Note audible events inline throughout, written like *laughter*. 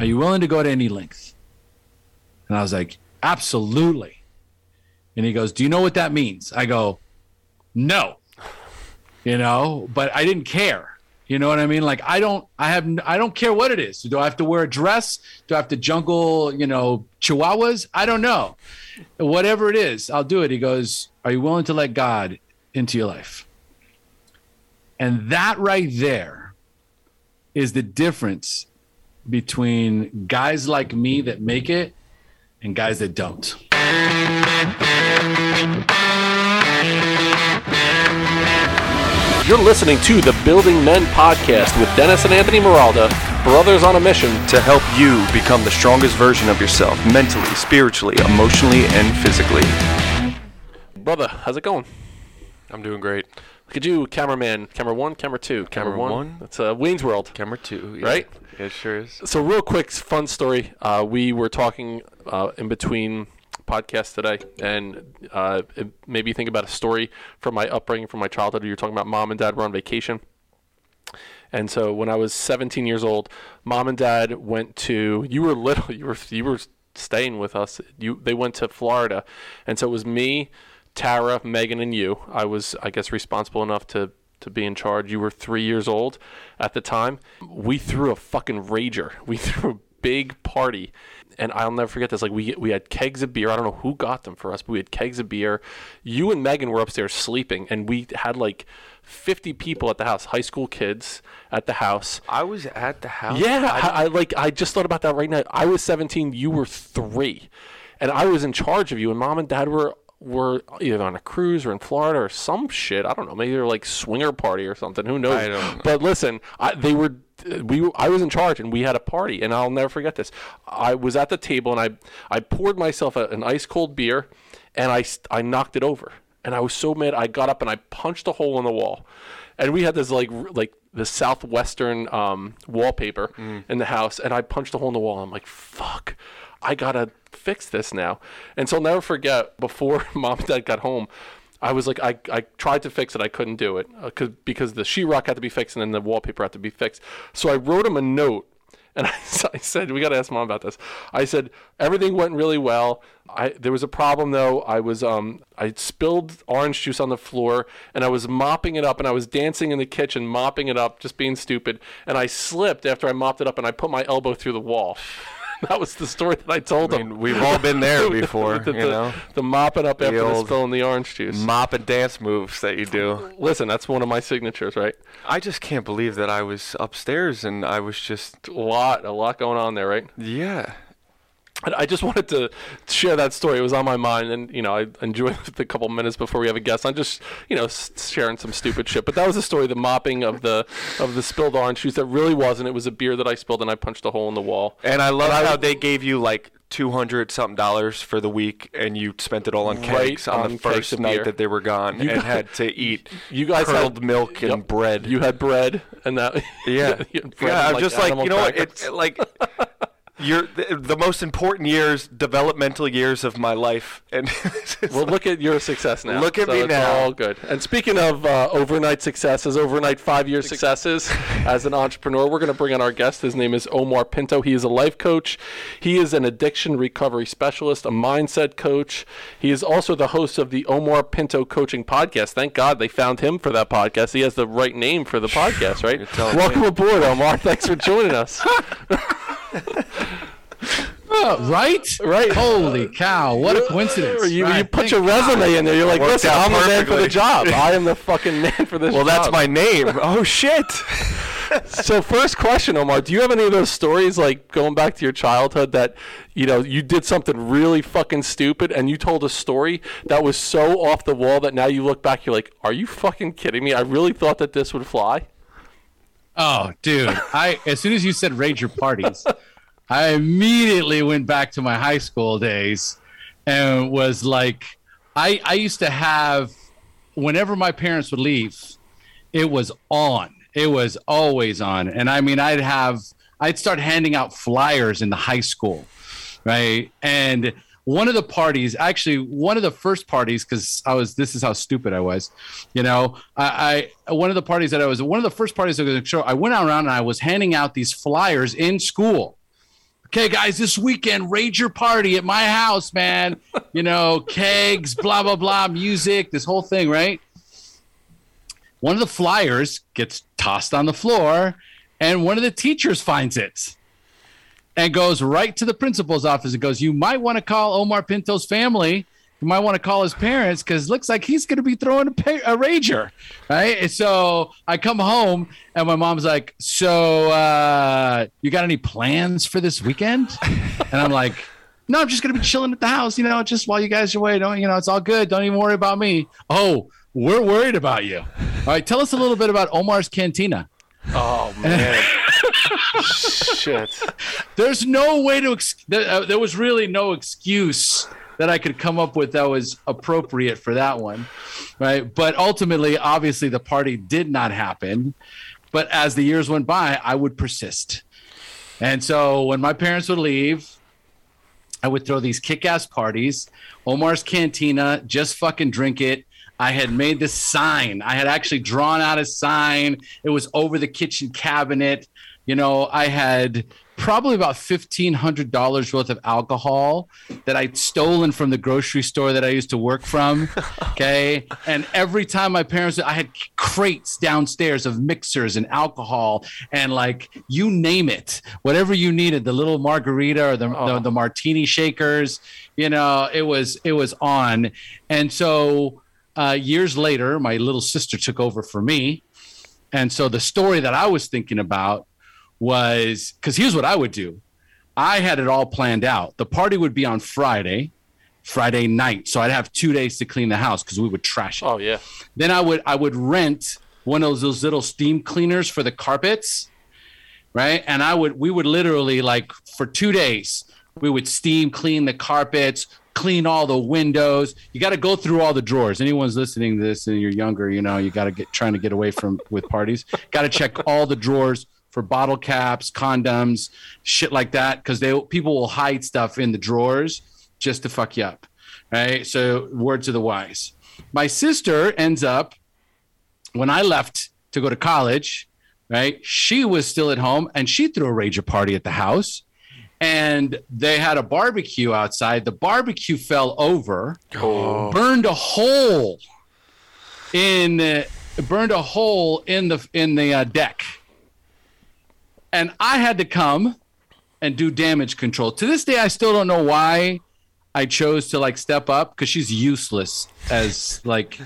Are you willing to go to any length? And I was like, Absolutely. And he goes, Do you know what that means? I go, No. You know, but I didn't care. You know what I mean? Like I don't, I have, I don't care what it is. Do I have to wear a dress? Do I have to jungle, you know, chihuahuas? I don't know. Whatever it is, I'll do it. He goes, Are you willing to let God into your life? And that right there is the difference between guys like me that make it and guys that don't. You're listening to the Building Men podcast with Dennis and Anthony Miralda, brothers on a mission to help you become the strongest version of yourself mentally, spiritually, emotionally, and physically. Brother, how's it going? I'm doing great. Look at you, cameraman. Camera one, camera two. Camera, Camera one. one. That's uh, Wayne's World. Camera two, yeah. Right? It sure is. So, real quick, fun story. Uh, we were talking uh, in between podcasts today, and uh, it made me think about a story from my upbringing, from my childhood. You were talking about mom and dad were on vacation. And so, when I was 17 years old, mom and dad went to. You were little. *laughs* You were you were staying with us. You they went to Florida, and so it was me, Tara, Megan, and you. I was, I guess, responsible enough to to be in charge. You were three years old at the time. We threw a fucking rager. *laughs* We threw a big party, and I'll never forget this. Like we we had kegs of beer. I don't know who got them for us, but we had kegs of beer. You and Megan were upstairs sleeping, and we had like. 50 people at the house, high school kids at the house. I was at the house. Yeah, I, I, like. I just thought about that right now. I was 17. You were three, and I was in charge of you. And mom and dad were were either on a cruise or in Florida or some shit. I don't know. Maybe they're like swinger party or something. Who knows? I don't know. But listen, I, they were. We I was in charge and we had a party and I'll never forget this. I was at the table and I I poured myself a, an ice cold beer and I I knocked it over and I was so mad I got up and I punched a hole in the wall. And we had this like like the southwestern um, wallpaper Mm. in the house, and I punched a hole in the wall. I'm like, "Fuck, I gotta fix this now." And so I'll never forget. Before *laughs* mom and dad got home, I was like, I, I tried to fix it, I couldn't do it uh, 'cause because the sheetrock had to be fixed and then the wallpaper had to be fixed. So I wrote him a note. *laughs* And I said, we got to ask mom about this. I said everything went really well. I there was a problem though. I was um I spilled orange juice on the floor and I was mopping it up and I was dancing in the kitchen mopping it up, just being stupid. And I slipped after I mopped it up and I put my elbow through the wall. *laughs* *laughs* that was the story that I told I him. we've all been there *laughs* before, the, you know. the mopping up after the the orange juice. Mop and dance moves that you do. Listen, that's one of my signatures, right? I just can't believe that I was upstairs and I was just, A lot, a lot going on there, right? yeah. I I just *laughs* wanted to share that story. It was on my mind, and you know, I enjoyed *laughs* the couple minutes before we have a guest. I'm just, you know, sharing some stupid shit. But that was the story, the mopping of the of the spilled orange juice. That really wasn't. It was a beer that I spilled, and I punched a hole in the wall. And I love And I- how they gave you like two hundred something dollars for the week, and you spent it all on Right on, on the first night beer. that they were gone, You and had to *laughs* eat You guys curdled had milk and Yep. bread. You had bread, and that. yeah, yeah. I'm just like you know what? It's like you're the, the most important years, developmental years of my life, and *laughs* Well, look at your success now. Look at So me now. All good. And speaking of uh, overnight successes, overnight five-year successes *laughs* as an entrepreneur, we're going to bring on our guest. His name is Omar Pinto. He is a life coach. He is an addiction recovery specialist, a mindset coach. He is also the host of the Omar Pinto Coaching Podcast. Thank God they found him for that podcast. He has the right name for the *laughs* podcast, right? Welcome me. aboard, Omar. Thanks for joining us. Right? Right. Holy cow! What a coincidence! You, you put thank your God. resume in there. You're like, Worked listen, I'm the man for the job. *laughs* I am the fucking man for this job. well, that's my name. *laughs* Oh shit! so first question omar do you have any of those stories like going back to your childhood that you know you did something really fucking stupid and you told a story that was so off the wall that now you look back you're like are you fucking kidding me i really thought that this would fly Oh, dude! I as soon as you said ranger parties, I immediately went back to my high school days, and was like, I I used to have, whenever my parents would leave, it was on. It was always on, and I mean, I'd have I'd start handing out flyers in the high school, right? And one of the parties, actually, one of the first parties, because I was this is how stupid I was, you know. I, I one of the parties that I was one of the first parties I was going to show. I went around and I was handing out these flyers in school, okay, guys, this weekend, Rager party at my house, man. You know, *laughs* kegs, blah, blah, blah, music, this whole thing, right? One of the flyers gets tossed on the floor, and one of the teachers finds it and goes right to the principal's office and goes, You might want to call Omar Pinto's family. You might want to call his parents because looks like he's going to be throwing a, pa- a rager, right? And so I come home and my mom's like, "So uh, you got any plans for this weekend?" And I'm like, "No, I'm just going to be chilling at the house, you know, just while you guys are away. Don't you know? It's all good. Don't even worry about me." Oh, we're worried about you. All right, tell us a little bit about Omar's Cantina. Oh man. *laughs* Shit. There's no way to. Ex- there, uh, there was really no excuse that I could come up with that was appropriate for that one, right? But ultimately, obviously, the party did not happen. But as the years went by, I would persist, and so when my parents would leave, I would throw these kick-ass parties. Omar's Cantina, just fucking drink it. I had made this sign. I had actually drawn out a sign. It was over the kitchen cabinet. You know, I had probably about fifteen hundred dollars worth of alcohol that I'd stolen from the grocery store that I used to work from. *laughs* Okay, and every time my parents, I had crates downstairs of mixers and alcohol and like you name it, whatever you needed, the little margarita or the the, the martini shakers. You know, it was it was on, and so uh, years later, my little sister took over for me. And so the story that I was thinking about was because here's what I would do I had it all planned out. The party would be on Friday, Friday night. So I'd have two days to clean the house because we would trash it. Oh yeah. Then I would I would rent one of those, those little steam cleaners for the carpets, right? And I would we would literally like for two days we would steam clean the carpets, clean all the windows. You got to go through all the drawers. Anyone's listening to this and you're younger, you know, you got to get trying to get away from with parties. Got to check all the drawers for bottle caps, condoms, shit like that, because they people will hide stuff in the drawers just to fuck you up, right? So word to the wise. My sister ends up when I left to go to college, right? She was still at home and she threw a rager party at the house. And they had a barbecue outside. The barbecue fell over, Oh. burned a hole in uh, burned a hole in the in the uh, deck. And I had to come and do damage control. To this day, I still don't know why I chose to like step up because she's useless as like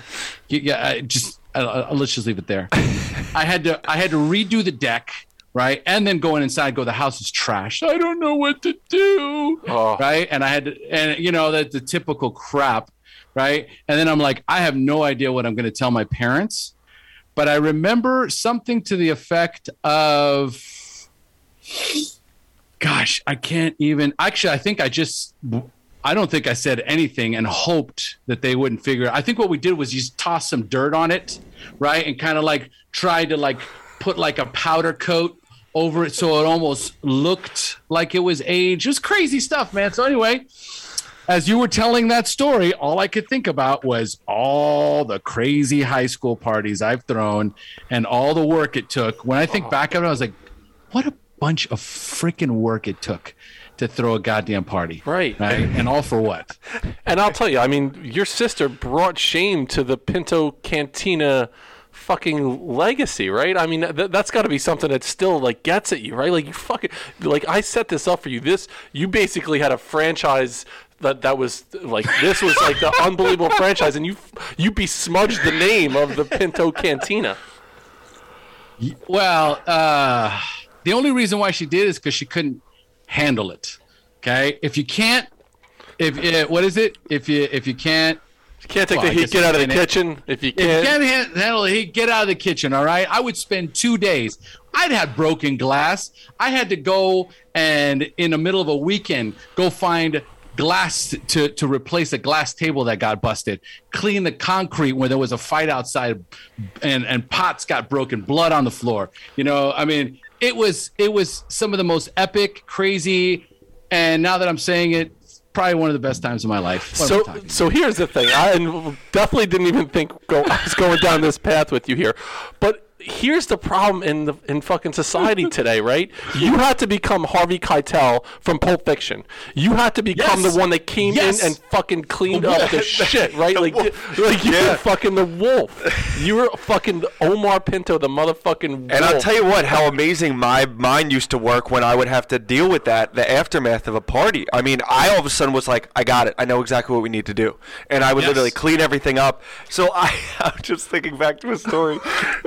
yeah. I just uh, uh, let's just leave it there. *laughs* I had to I had to redo the deck right, and then going inside. Go the house is trash. I don't know what to do. Oh. Right, and I had to and you know that the typical crap. Right, and then I'm like I have no idea what I'm going to tell my parents, but I remember something to the effect of gosh, I can't even. Actually, I think I just. I don't think I said anything and hoped that they wouldn't figure. It. I think what we did was just toss some dirt on it, right, and kind of like tried to like put like a powder coat over it so it almost looked like it was aged. It was crazy stuff, man. So anyway, as you were telling that story, all I could think about was all the crazy high school parties I've thrown and all the work it took. When I think back of it, I was like, what a bunch of freaking work it took to throw a goddamn party. Right. Right. And all for what? *laughs* And I'll tell you, I mean, your sister brought shame to the Pinto Cantina fucking legacy, right? I mean, th- that's got to be something that still like gets at you, right? Like you fucking like I set this up for you. This you basically had a franchise that that was like this was like the *laughs* unbelievable franchise, and you you besmudged the name of the Pinto Cantina. Well, uh, the only reason why she did is because she couldn't handle it. Okay. If you can't, if uh, what is it? If you if you can't You can't take Well, the heat. Get out of the kitchen if you If you can't. handle the heat, get out of the kitchen. All right. I would spend two days. I'd had broken glass. I had to go and in the middle of a weekend go find glass to to replace a glass table that got busted. Clean the concrete when there was a fight outside, and and pots got broken, blood on the floor. You know, I mean, it was it was some of the most epic, crazy, and now that I'm saying it, probably one of the best times of my life. What So, so here's the thing. I *laughs* definitely didn't even think go, I was going down this path with you here, but here's the problem in the in fucking society *laughs* today, right? You had to become Harvey Keitel from Pulp Fiction. You had to become Yes. the one that came Yes. in and fucking cleaned up *laughs* the shit, right? Like, *laughs* like you Yeah. were fucking the wolf. You were fucking Omar Pinto, the motherfucking. And I'll tell you what, how amazing my mind used to work when I would have to deal with that, the aftermath of a party. I mean, I all of a sudden was like, I got it. I know exactly what we need to do. And I would Yes. literally clean everything up. So I, I'm just thinking back to a story.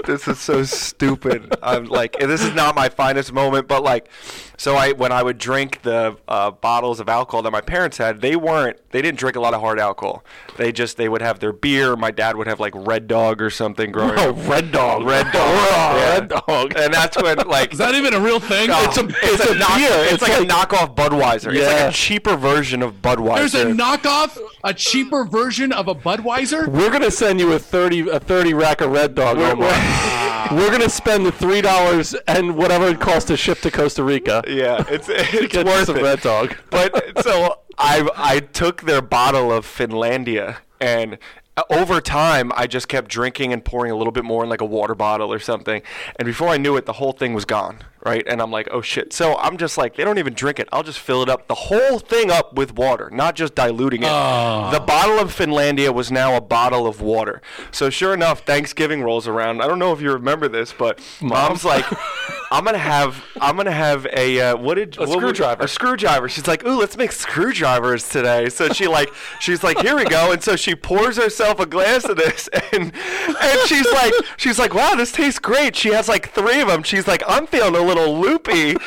this is so stupid. I'm like, this is not my finest moment, but like, so I, when I would drink the uh, bottles of alcohol that my parents had, they weren't, they didn't drink a lot of hard alcohol. They just, they would have their beer. My dad would have like Red Dog or something growing Oh, up. Red Dog. Red *laughs* Dog. Oh, Yeah. Red Dog. And that's when, like, Is that even a real thing? Oh, It's a- it's, it's a, a knock, beer. It's, It's like, like- a knockoff Budweiser. It's like a cheaper version of Budweiser. There's a knockoff, a cheaper version of a Budweiser. We're gonna send you a thirty a thirty rack of Red Dog. Omar. We're *laughs* gonna spend the three dollars and whatever it costs to ship to Costa Rica. yeah, it's *laughs* it's worth some it. Red Dog. But *laughs* so I I took their bottle of Finlandia and uh, over time I just kept drinking and pouring a little bit more in like a water bottle or something and before I knew it the whole thing was gone right and I'm like oh shit so I'm just like they don't even drink it I'll just fill it up the whole thing up with water not just diluting it the bottle of Finlandia was now a bottle of water so sure enough Thanksgiving rolls around I don't know if you remember this but mom's like *laughs* I'm gonna have I'm gonna have a uh, what did A what screwdriver. a screwdriver. She's like, "Ooh, let's make screwdrivers today." So she like, she's like, "Here we go." And so she pours herself a glass of this, *laughs* and and she's like, she's like, "Wow, this tastes great." She has like three of them. She's like, "I'm feeling a little loopy." *laughs*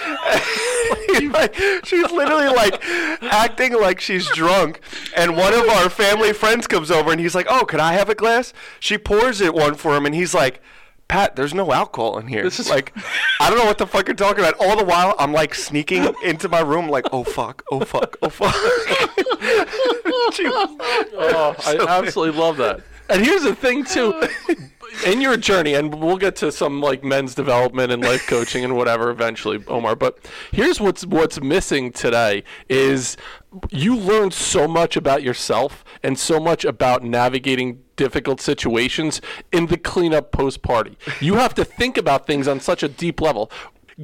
*laughs* like, she's literally like acting like she's drunk. And one of our family friends comes over, and he's like, "Oh, could I have a glass?" She pours it one for him, and he's like. Pat, there's no alcohol in here. This is- like, I don't know what the fuck you're talking about. All the while, I'm like sneaking into my room, like, oh fuck, oh fuck, oh fuck. *laughs* Oh, I absolutely love that. And here's the thing too. In your journey, and we'll get to some like men's development and life coaching and whatever eventually, Omar. But here's what's what's missing today is you learn so much about yourself and so much about navigating difficult situations in the cleanup post party. You have to think about things on such a deep level.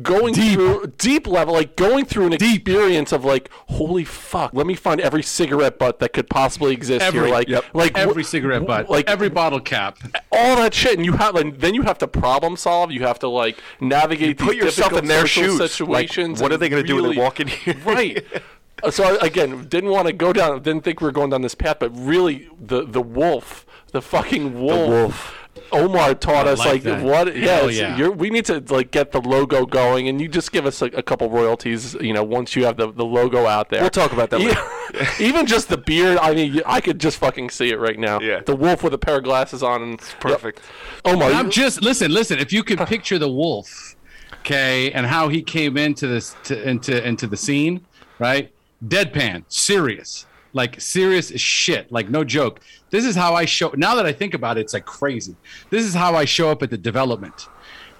Going through deep level, like going through an experience of like, holy fuck, let me find every cigarette butt that could possibly exist Every, here. Like, yep. like every cigarette butt, like every bottle cap. all that shit, and you have like, then you have to problem solve. You have to like navigate put these yourself in their shoes. Like, what are they gonna do when they walk in here? right. *laughs* So I- again, didn't want to go down. Didn't think we were going down this path, but really, the the wolf, the fucking wolf. wolf. Omar taught I us like like, that. what? Yeah, yeah. You're, we need to like get the logo going, and you just give us a, a couple royalties. You know, once you have the, the logo out there, We'll talk about that Yeah. *laughs* Even just the beard. I mean, I could just fucking see it right now. Yeah. the wolf with a pair of glasses on. And, it's Perfect. Yep. Omar, I'm you- just listen, listen. If you could *laughs* picture the wolf, okay, and how he came into this to, into into the scene, right? Deadpan, serious, like serious as shit, like no joke. This is how I show. Now that I think about it, it's like crazy. This is how I show up at the development.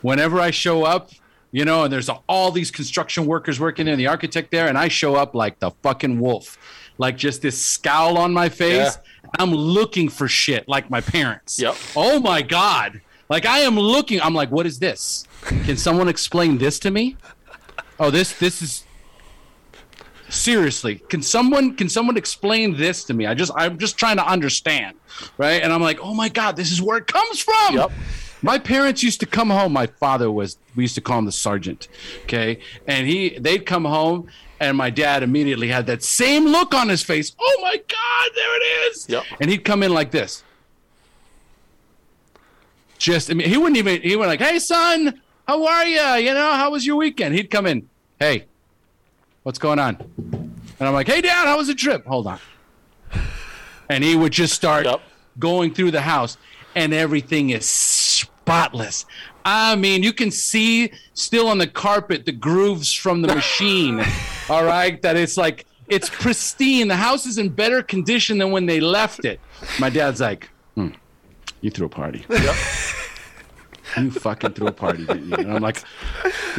Whenever I show up, you know, and there's all these construction workers working there, and the architect there, and I show up like the fucking wolf, like just this scowl on my face. I'm looking for shit like my parents. Yep. Oh my God. Like I am looking, I'm like, what is this? Can someone explain this to me? Oh, this this is seriously. Can someone can someone explain this to me? I just I'm just trying to understand. Right? And I'm like, oh my God, this is where it comes from. Yep. My parents used to come home. My father was we used to call him the sergeant. Okay. And he they'd come home and my dad immediately had that same look on his face. Oh my God, there it is. Yep. And he'd come in like this. Just I mean, he wouldn't even he went like, Hey son, how are you? You know, how was your weekend? He'd come in, Hey, what's going on? And I'm like, Hey dad, how was the trip? Hold on. And he would just start Yep. going through the house and everything is spotless. I mean, you can see still on the carpet the grooves from the machine. *laughs* all right, that it's like it's pristine. The house is in better condition than when they left it. My dad's like, hmm, "You threw a party. *laughs* you fucking threw a party, didn't you?" And I'm like,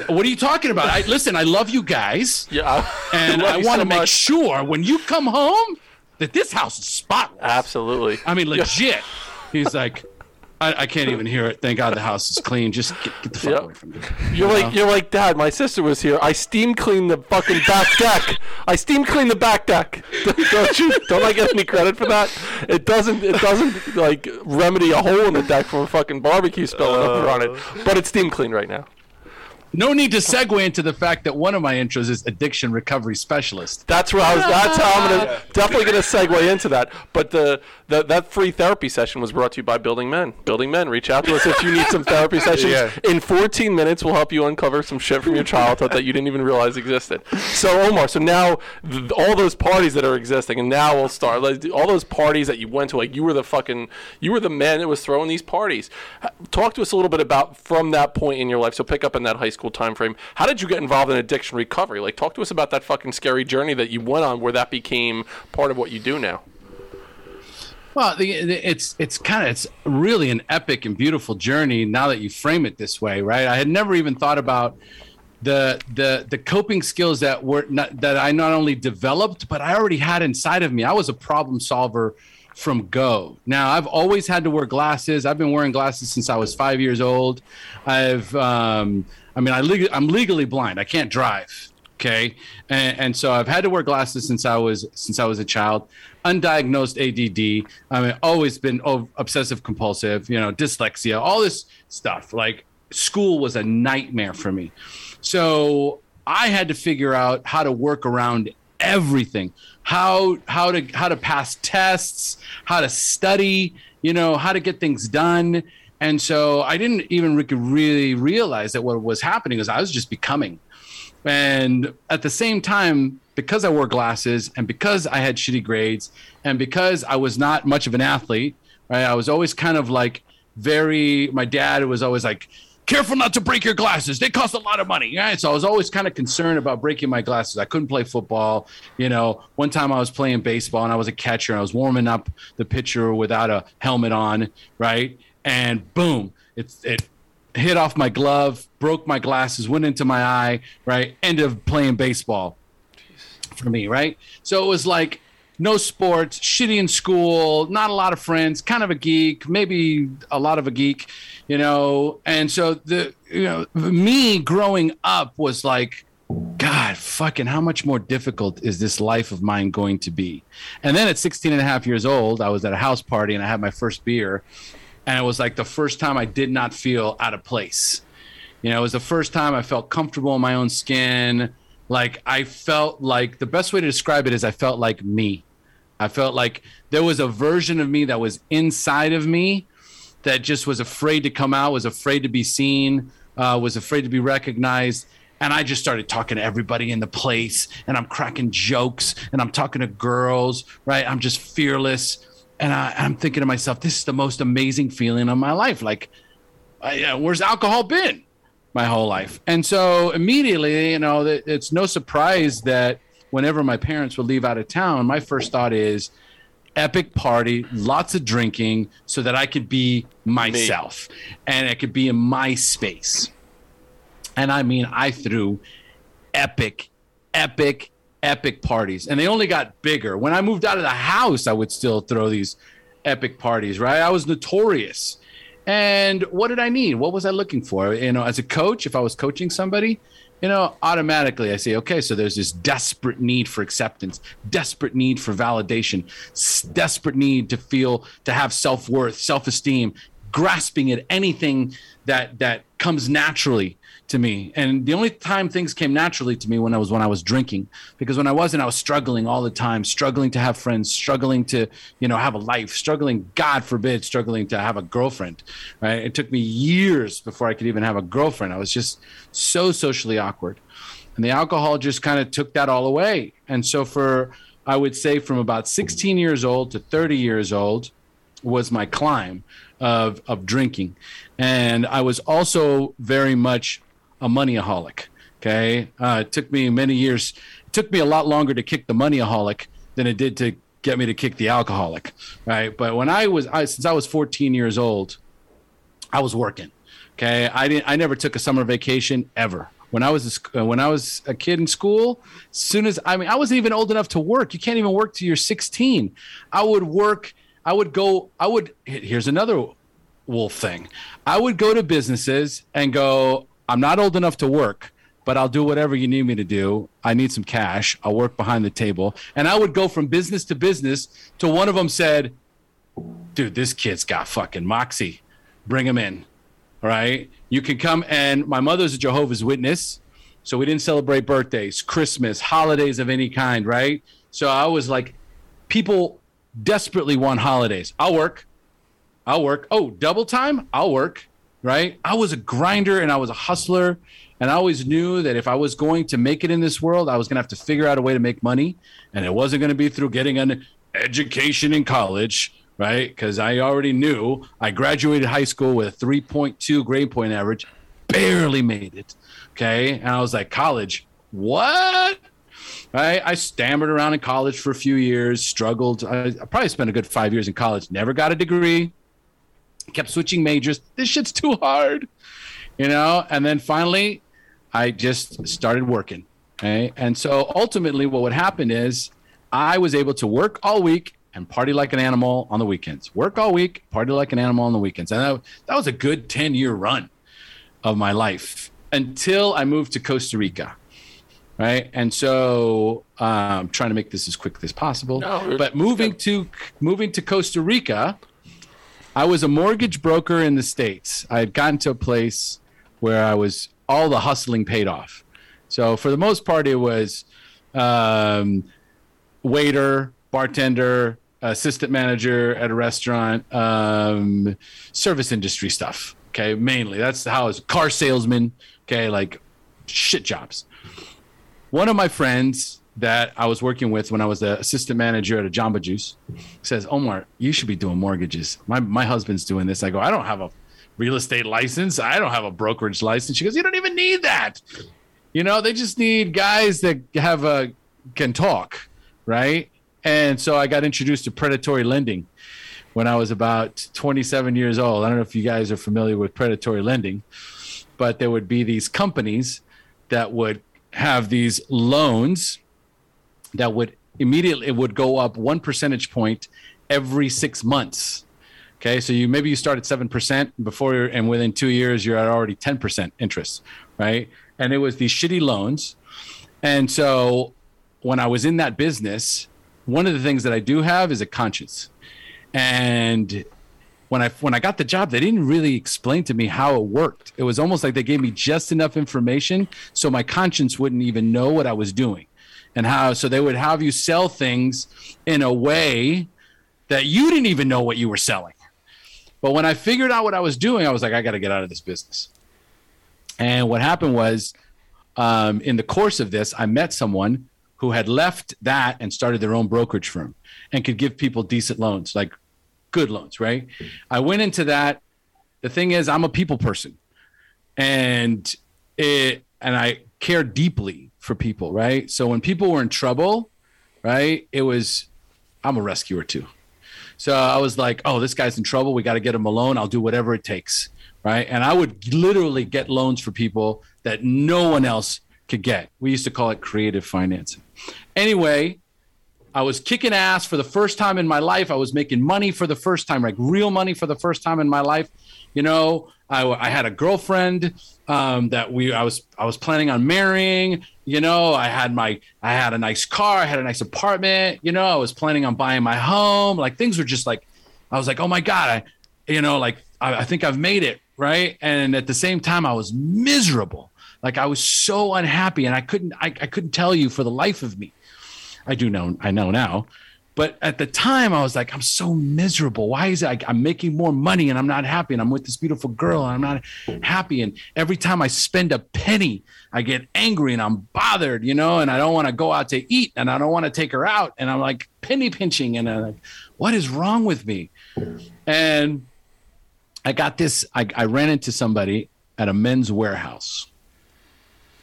"What are you talking about? I, listen, I love you guys, yeah, *laughs* and love I want to so make much. sure when you come home that this house is spotless." Absolutely. I mean, legit. He's like, I, I can't even hear it. Thank God the house is clean. Just get, get the fuck Yep. away from me. You're like you're like Dad. My sister was here. I steam cleaned the fucking back deck. I steam cleaned the back deck. *laughs* don't you? Don't I get any credit for that? It doesn't. It doesn't like remedy a hole in the deck from a fucking barbecue spilling over on it. But it's steam clean right now. No need to segue into the fact that one of my intros is addiction recovery specialist. That's where I was. That's how I'm gonna *laughs* definitely gonna segue into that. But the, the that free therapy session was brought to you by Building Men. Building Men, reach out to us if you need some therapy *laughs* sessions. Yeah. In 14 minutes, we'll help you uncover some shit from your childhood that you didn't even realize existed. So Omar, so now th- all those parties that are existing, and now we'll start. Like, all those parties that you went to, like you were the fucking, you were the man that was throwing these parties. Talk to us a little bit about from that point in your life. So pick up in that high school time frame. How did you get involved in addiction recovery? Like, talk to us about that fucking scary journey that you went on, where that became part of what you do now. Well, the, the, it's it's kind of it's really an epic and beautiful journey now that you frame it this way, right? I had never even thought about the the the coping skills that were not, that I not only developed but I already had inside of me. I was a problem solver from go. Now I've always had to wear glasses. I've been wearing glasses since I was five years old. I've um, I mean I leg- I'm legally blind. I can't drive. Okay, and, and so I've had to wear glasses since I was since I was a child. Undiagnosed ADD. I mean, always been obsessive compulsive. You know, dyslexia. All this stuff. Like school was a nightmare for me. So I had to figure out how to work around everything. How how to how to pass tests, how to study, you know, how to get things done. And so I didn't even really realize that what was happening is I was just becoming. And at the same time, because I wore glasses and because I had shitty grades and because I was not much of an athlete, right? I was always kind of like very, my dad was always like, careful not to break your glasses. They cost a lot of money. Right. So I was always kind of concerned about breaking my glasses. I couldn't play football. You know, one time I was playing baseball and I was a catcher and I was warming up the pitcher without a helmet on. Right. And boom, it's, it, hit off my glove, broke my glasses, went into my eye, right? Ended up playing baseball for me, right? So it was like no sports, shitty in school, not a lot of friends, kind of a geek, maybe a lot of a geek, you know. And so the you know, me growing up was like God, fucking, how much more difficult is this life of mine going to be? And then at 16 and a half years old, I was at a house party and I had my first beer. And it was like the first time I did not feel out of place. You know, it was the first time I felt comfortable in my own skin. Like I felt like the best way to describe it is I felt like me. I felt like there was a version of me that was inside of me that just was afraid to come out, was afraid to be seen, uh, was afraid to be recognized. And I just started talking to everybody in the place, and I'm cracking jokes, and I'm talking to girls, right? I'm just fearless, and I, I'm thinking to myself, this is the most amazing feeling of my life. Like, I, uh, where's alcohol been my whole life? And so immediately, you know, it's no surprise that whenever my parents would leave out of town, my first thought is epic party, lots of drinking, so that I could be myself and I could be in my space. And I mean, I threw epic, epic, epic parties. And they only got bigger. When I moved out of the house, I would still throw these epic parties, right? I was notorious. And what did I need? What was I looking for? You know, as a coach, if I was coaching somebody, you know, automatically I say, okay, so there's this desperate need for acceptance, desperate need for validation, desperate need to feel, to have self worth, self esteem, grasping at anything that that comes naturally to me. And the only time things came naturally to me when I was when I was drinking, because when I wasn't, I was struggling all the time, struggling to have friends, struggling to you know have a life, struggling, God forbid, struggling to have a girlfriend. Right? It took me years before I could even have a girlfriend. I was just so socially awkward, and the alcohol just kind of took that all away. And so for I would say from about 16 years old to 30 years old was my climb of of drinking and i was also very much a moneyaholic okay uh, it took me many years it took me a lot longer to kick the moneyaholic than it did to get me to kick the alcoholic right but when i was I, since i was 14 years old i was working okay i didn't i never took a summer vacation ever when I was a, when I was a kid in school, as soon as I mean I wasn't even old enough to work. You can't even work till you're 16. I would work. I would go. I would. Here's another wolf thing. I would go to businesses and go, I'm not old enough to work, but I'll do whatever you need me to do. I need some cash. I'll work behind the table. And I would go from business to business to one of them said, dude, this kid's got fucking moxie. Bring him in. All right. You can come. And my mother's a Jehovah's Witness. So we didn't celebrate birthdays, Christmas, holidays of any kind. Right. So I was like, people desperately want holidays. I'll work. I'll work. Oh, double time? I'll work. Right. I was a grinder and I was a hustler. And I always knew that if I was going to make it in this world, I was going to have to figure out a way to make money. And it wasn't going to be through getting an education in college right? Because I already knew I graduated high school with a 3.2 grade point average, barely made it. Okay. And I was like, college, what? Right? I stammered around in college for a few years, struggled. I, I probably spent a good five years in college, never got a degree, kept switching majors. This shit's too hard, you know? And then finally, I just started working. Okay. And so ultimately, what would happen is I was able to work all week and party like an animal on the weekends. Work all week, party like an animal on the weekends. And that, that was a good 10 year run of my life until I moved to Costa Rica. Right. And so I'm um, trying to make this as quick as possible. No, but moving to moving to Costa Rica, I was a mortgage broker in the States. I had gotten to a place where I was all the hustling paid off. So for the most part, it was um, waiter, bartender, assistant manager at a restaurant, um, service industry stuff. Okay, mainly that's how I was car salesman. Okay, like shit jobs. One of my friends that I was working with when I was the assistant manager at a Jamba Juice says, Omar, you should be doing mortgages. My my husband's doing this. I go, I don't have a real estate license. I don't have a brokerage license. She goes, You don't even need that. You know, they just need guys that have a can talk, right? And so I got introduced to predatory lending when I was about 27 years old. I don't know if you guys are familiar with predatory lending, but there would be these companies that would have these loans that would immediately it would go up one percentage point every six months. Okay, so you maybe you start at seven percent before, and within two years you're at already ten percent interest, right? And it was these shitty loans, and so when I was in that business, one of the things that I do have is a conscience. And when I when I got the job, they didn't really explain to me how it worked. It was almost like they gave me just enough information so my conscience wouldn't even know what I was doing. And how so they would have you sell things in a way that you didn't even know what you were selling. But when I figured out what I was doing, I was like, I got to get out of this business. And what happened was, um, in the course of this, I met someone who had left that and started their own brokerage firm and could give people decent loans, like good loans, right? I went into that. The thing is, I'm a people person, and it and I care deeply for people, right? So when people were in trouble, right, it was I'm a rescuer too. So I was like, oh, this guy's in trouble. We got to get him a loan. I'll do whatever it takes, right? And I would literally get loans for people that no one else could get. We used to call it creative financing. Anyway, I was kicking ass for the first time in my life. I was making money for the first time, like real money for the first time in my life. You know, I, I had a girlfriend um, that we I was I was planning on marrying. You know, I had my I had a nice car, I had a nice apartment. You know, I was planning on buying my home. Like things were just like, I was like, oh my god, I, you know, like I, I think I've made it, right? And at the same time, I was miserable like I was so unhappy and I couldn't I, I couldn't tell you for the life of me. I do know I know now. But at the time, I was like, I'm so miserable. Why is it I, I'm making more money and I'm not happy? And I'm with this beautiful girl and I'm not happy. And every time I spend a penny, I get angry and I'm bothered, you know, and I don't want to go out to eat and I don't want to take her out. And I'm like penny pinching and I'm like, what is wrong with me? And I got this, I, I ran into somebody at a Men's Wearhouse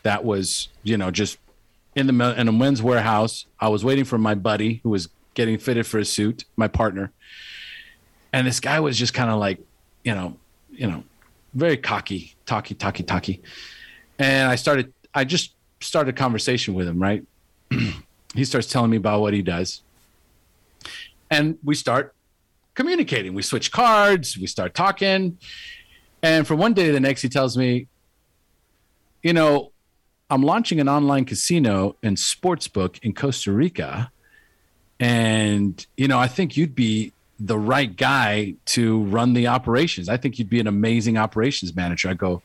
that was you know just in the in a Men's Wearhouse. I was waiting for my buddy who was getting fitted for a suit, my partner, and this guy was just kind of like, you know, you know, very cocky, talky, talky, talky, and I started. I just started a conversation with him. Right, *clears throat* he starts telling me about what he does, and we start communicating. We switch cards, we start talking. And from one day to the next, he tells me, you know, I'm launching an online casino and sports book in Costa Rica. And, you know, I think you'd be the right guy to run the operations. I think you'd be an amazing operations manager. I go,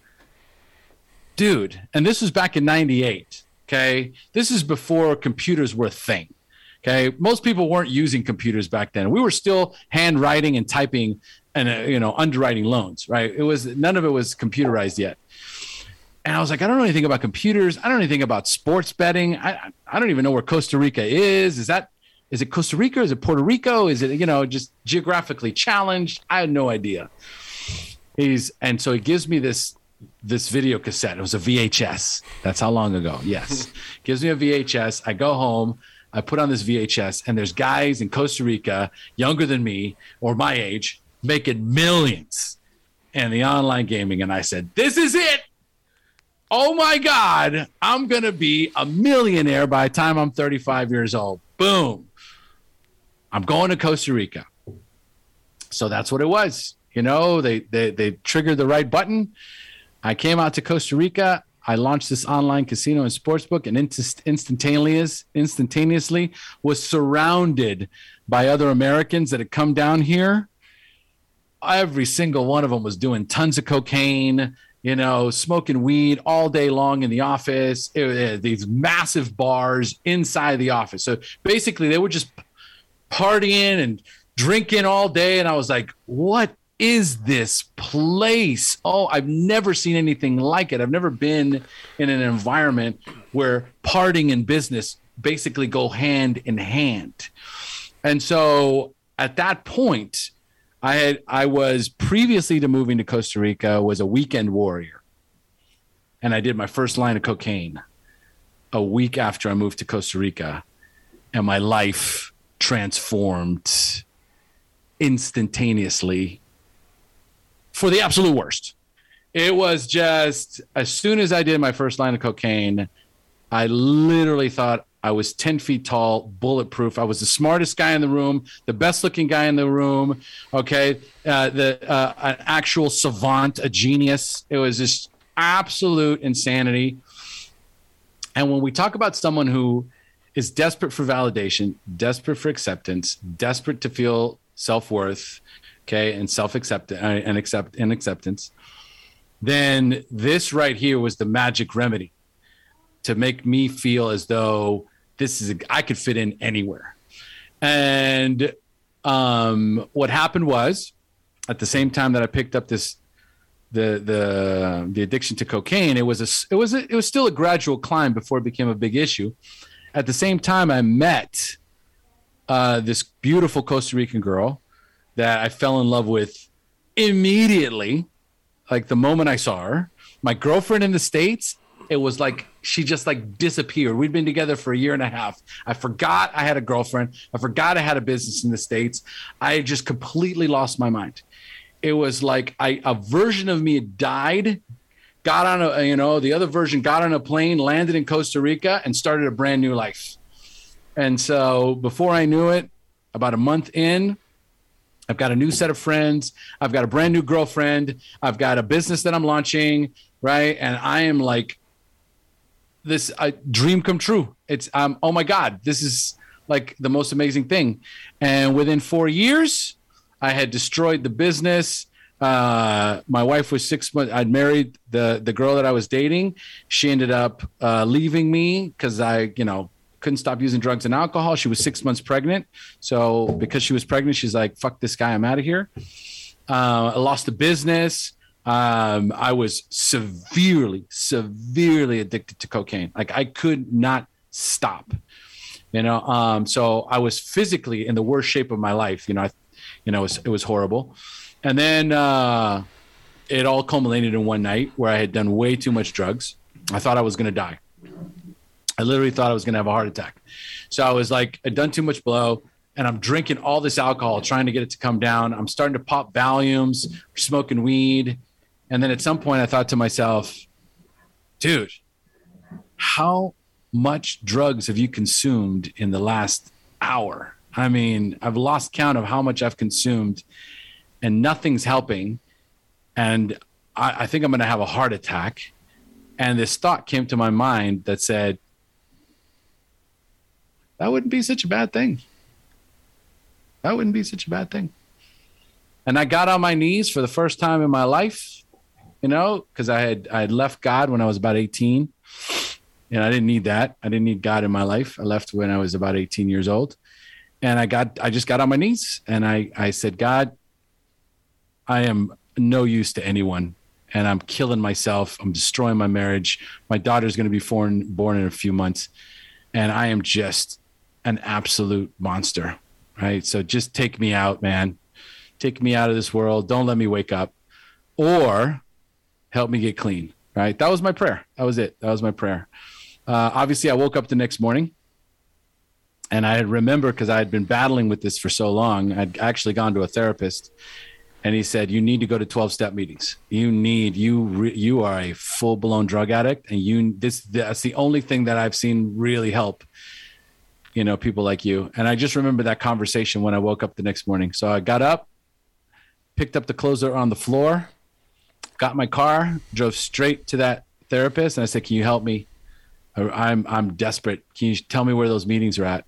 dude, and this was back in 98. Okay. This is before computers were a thing. Okay. Most people weren't using computers back then. We were still handwriting and typing and, uh, you know, underwriting loans, right? It was none of it was computerized yet. And I was like, I don't know anything about computers. I don't know anything about sports betting. I, I don't even know where Costa Rica is. Is that, is it Costa Rica? Is it Puerto Rico? Is it, you know, just geographically challenged? I had no idea. He's, and so he gives me this this video cassette. It was a VHS. That's how long ago. Yes. *laughs* Gives me a VHS. I go home. I put on this VHS, and there's guys in Costa Rica, younger than me or my age, making millions in the online gaming. And I said, This is it. Oh my God. I'm going to be a millionaire by the time I'm 35 years old. Boom. I'm going to Costa Rica. So that's what it was. You know, they, they, they triggered the right button I came out to Costa Rica. I launched this online casino and sportsbook, and instantaneous, instantaneously was surrounded by other Americans that had come down here. Every single one of them was doing tons of cocaine, you know, smoking weed all day long in the office. It, these massive bars inside the office. So basically, they were just partying and drinking all day. And I was like, what is this place? Oh, I've never seen anything like it. I've never been in an environment where partying and business basically go hand in hand. And so at that point, I had I was previously to moving to Costa Rica was a weekend warrior. And I did my first line of cocaine a week after I moved to Costa Rica and my life transformed instantaneously for the absolute worst. It was just as soon as I did my first line of cocaine, I literally thought I was 10 feet tall, bulletproof. I was the smartest guy in the room, the best looking guy in the room. Okay. Uh, the, uh, an actual savant, a genius. It was just absolute insanity. And when we talk about someone who is desperate for validation, desperate for acceptance, desperate to feel self worth, okay, and self acceptance uh, and accept and acceptance, then this right here was the magic remedy to make me feel as though this is a, I could fit in anywhere. And um, what happened was, at the same time that I picked up this the the the addiction to cocaine, it was a it was a, it was still a gradual climb before it became a big issue. At the same time, I met uh, this beautiful Costa Rican girl that I fell in love with immediately. Like the moment I saw her, my girlfriend in the States, it was like she just like disappeared. We'd been together for a year and a half. I forgot I had a girlfriend. I forgot I had a business in the States. I just completely lost my mind. It was like I a version of me died, got on a you know, the other version got on a plane, landed in Costa Rica, and started a brand new life. And so before I knew it, about a month in, I've got a new set of friends. I've got a brand new girlfriend. I've got a business that I'm launching, right? And I am like this dream come true. It's um oh my god, this is like the most amazing thing. And within 4 years, I had destroyed the business. Uh, my wife was six months. I'd married the the girl that I was dating. She ended up uh, leaving me because I, you know, couldn't stop using drugs and alcohol. She was six months pregnant. So because she was pregnant, she's like, fuck this guy, I'm out of here. Uh, I lost the business. Um, I was severely, severely addicted to cocaine. Like I could not stop. You know, um, so I was physically in the worst shape of my life. You know, I, you know, it was, it was horrible. And then uh, it all culminated in one night where I had done way too much drugs. I thought I was going to die. I literally thought I was going to have a heart attack. So I was like, I'd done too much blow and I'm drinking all this alcohol, trying to get it to come down. I'm starting to pop Valiums, smoking weed. And then at some point, I thought to myself, dude, how much drugs have you consumed in the last hour? I mean, I've lost count of how much I've consumed and nothing's helping. And I, I think I'm going to have a heart attack. And this thought came to my mind that said, that wouldn't be such a bad thing. That wouldn't be such a bad thing. And I got on my knees for the first time in my life, you know, because I had I had left God when I was about 18. And I didn't need that. I didn't need God in my life. I left when I was about 18 years old. And I got I just got on my knees and I I said, God, I am no use to anyone and I'm killing myself. I'm destroying my marriage. My daughter's going to be born born in a few months and I am just an absolute monster. Right? So just take me out, man. Take me out of this world. Don't let me wake up or help me get clean. Right? That was my prayer. That was it. That was my prayer. Uh, obviously, I woke up the next morning and I remember because I had been battling with this for so long. I'd actually gone to a therapist and he said you need to go to 12 step meetings you need you re, you are a full blown drug addict and you this that's the only thing that i've seen really help you know people like you and i just remember that conversation when i woke up the next morning so i got up picked up the clothes that were on the floor got my car drove straight to that therapist and i said can you help me i'm i'm desperate can you tell me where those meetings are at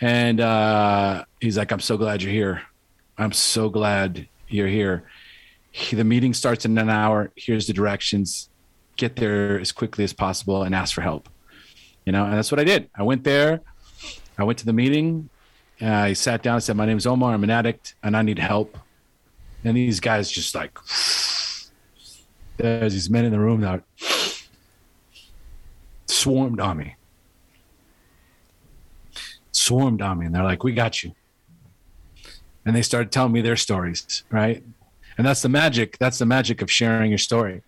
and uh, he's like i'm so glad you're here i'm so glad you're here. The meeting starts in an hour. Here's the directions. Get there as quickly as possible and ask for help. You know, and that's what I did. I went there. I went to the meeting. I sat down and said, My name is Omar. I'm an addict and I need help. And these guys just like, there's these men in the room that swarmed on me. Swarmed on me. And they're like, We got you and they started telling me their stories right and that's the magic that's the magic of sharing your story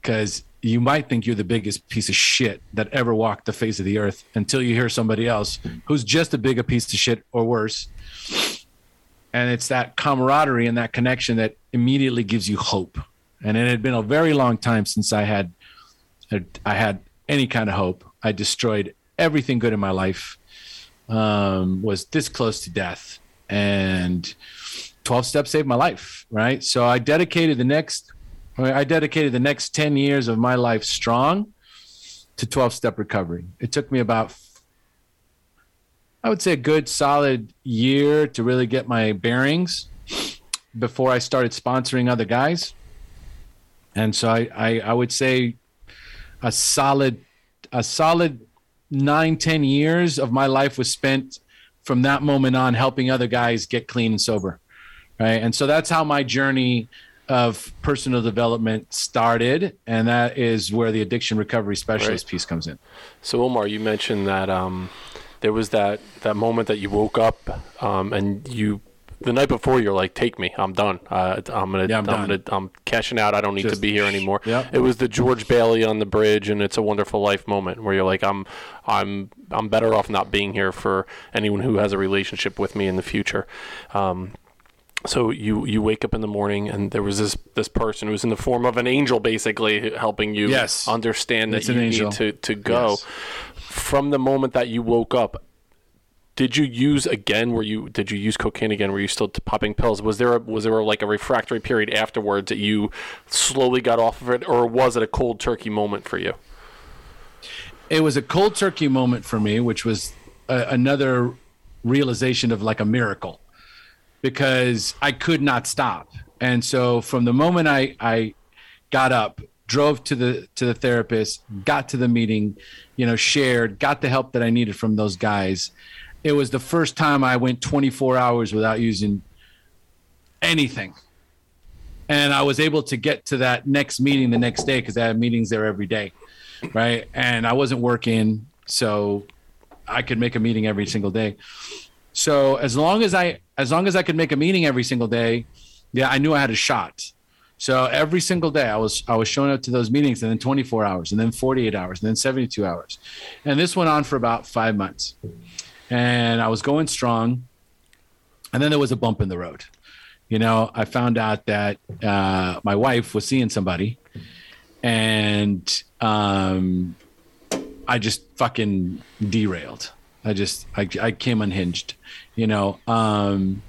because you might think you're the biggest piece of shit that ever walked the face of the earth until you hear somebody else who's just as big a piece of shit or worse and it's that camaraderie and that connection that immediately gives you hope and it had been a very long time since i had i had any kind of hope. I destroyed everything good in my life um, was this close to death. And 12 steps saved my life right? So i dedicated the next i dedicated the next 10 years of my life strong to 12 step recovery. It took me about i would say a good solid year to really get my bearings before i started sponsoring other guys and so i i, I would say a solid a solid nine ten years of my life was spent from that moment on helping other guys get clean and sober right? And so that's how my journey of personal development started. And that is where the addiction recovery specialist right. piece comes in. So omar you mentioned that um, there was that that moment that you woke up um, and you the night before you're like, take me, I'm done. Uh, I'm gonna, yeah, I'm, I'm gonna, I'm cashing out. I don't need Just, to be here anymore. It was the George Bailey on the bridge, and it's a wonderful life moment where you're like, I'm, I'm, I'm better off not being here for anyone who has a relationship with me in the future. Um, so you you wake up in the morning and there was this this person who was in the form of an angel basically helping you yes. understand that it's you need to to go yes. from the moment that you woke up did you use again? Were you did you use cocaine again? Were you still popping pills? Was there a, was there like a refractory period afterwards that you slowly got off of it, or was it a cold turkey moment for you? It was a cold turkey moment for me, which was a, another realization of like a miracle, because I could not stop, and so from the moment I I got up, drove to the to the therapist, got to the meeting, you know, shared, got the help that I needed from those guys it was the first time I went 24 hours without using anything. And I was able to get to that next meeting the next day because I had meetings there every day. Right. And I wasn't working. So I could make a meeting every single day. So as long as I as long as I could make a meeting every single day, yeah, I knew I had a shot. So every single day I was I was showing up to those meetings and then 24 hours and then 48 hours and then 72 hours. And this went on for about 5 months and I was going strong. And then there was a bump in the road. You know, I found out that uh, my wife was seeing somebody, and um, I just fucking derailed. I just I, I came unhinged, you know. Um,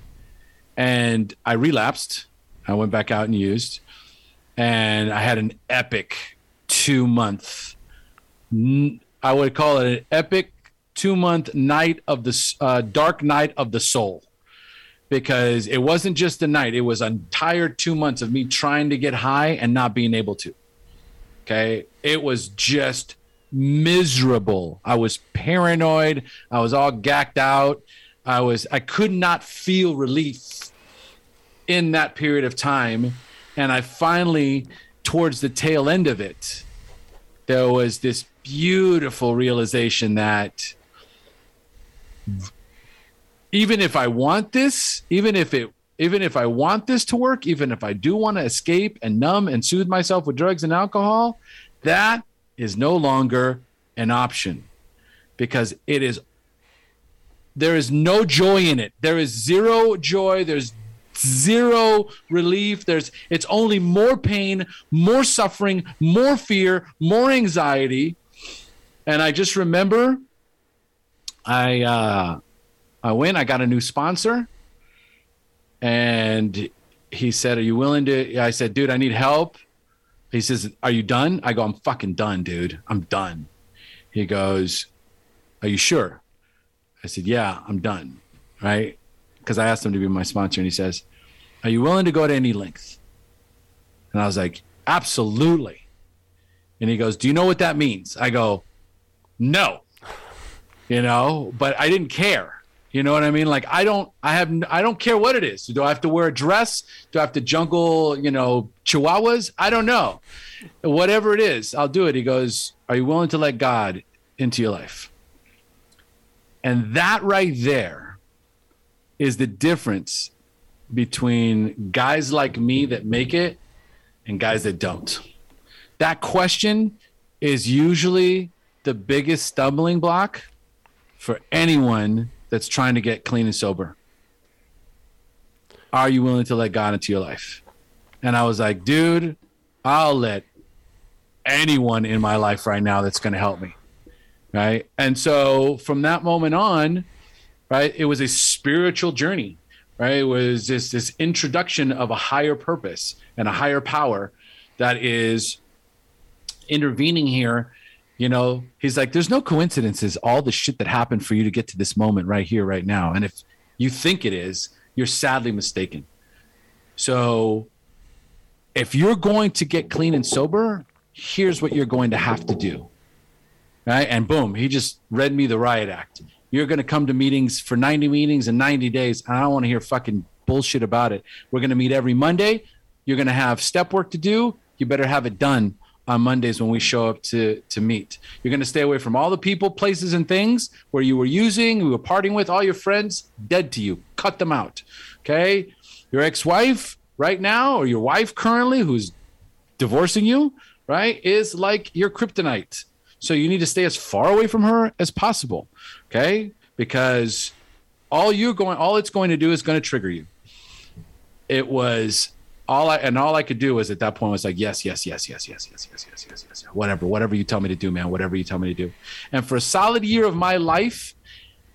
and I relapsed. I went back out and used, and I had an epic two month. I would call it an epic two month night of the uh, dark night of the soul. Because it wasn't just a night it was an entire two months of me trying to get high and not being able to. Okay? It was just miserable. I was paranoid. I was all gacked out. I was i could not feel relief in that period of time. And i finally towards the tail end of it there was this beautiful realization that even if I want this, even if it even if I want this to work, even if I do want to escape and numb and soothe myself with drugs and alcohol, that is no longer an option because it is there is no joy in it. There is zero joy, there's zero relief. There's it's only more pain, more suffering, more fear, more anxiety. And I just remember I uh, I went. I got a new sponsor, and he said, "Are you willing to?" I said, "Dude, I need help." He says, "Are you done?" I go, "I'm fucking done, dude. I'm done." He goes, "Are you sure?" I said, "Yeah, I'm done." Right? Because I asked him to be my sponsor, and he says, "Are you willing to go to any length?" And I was like, "Absolutely." And he goes, "Do you know what that means?" I go, "No." You know, but I didn't care. You know what I mean? Like I don't, I have, I don't care what it is. Do I have to wear a dress? Do I have to jungle, you know, chihuahuas? I don't know. Whatever it is, I'll do it. He goes, "Are you willing to let God into your life?" And that right there is the difference between guys like me that make it and guys that don't. That question is usually the biggest stumbling block for anyone that's trying to get clean and sober. Are you willing to let God into your life? And I was like, dude, I'll let anyone in my life right now that's going to help me. Right. And so from that moment on, right, it was a spiritual journey. Right. It was this this introduction of a higher purpose and a higher power that is intervening here you know, he's like, there's no coincidences. All the shit that happened for you to get to this moment right here, right now. And if you think it is, you're sadly mistaken. So if you're going to get clean and sober, here's what you're going to have to do. Right. And boom, he just read me the riot act. You're going to come to meetings for 90 meetings in 90 days. I don't want to hear fucking bullshit about it. We're going to meet every Monday. You're going to have step work to do. You better have it done on Mondays when we show up to to meet. You're going to stay away from all the people, places, and things where you were using, you were partying with all your friends, dead to you. Cut them out. Okay, your ex-wife right now, or your wife currently, who's divorcing you, right, is like your kryptonite. So you need to stay as far away from her as possible. Okay, because all you're going, all it's going to do is going to trigger you. It was all I and all I could do was at that point was like yes, yes, yes, yes, yes, yes, yes, yes, yes, yes, whatever, whatever you tell me to do, man, whatever you tell me to do. And for a solid year of my life,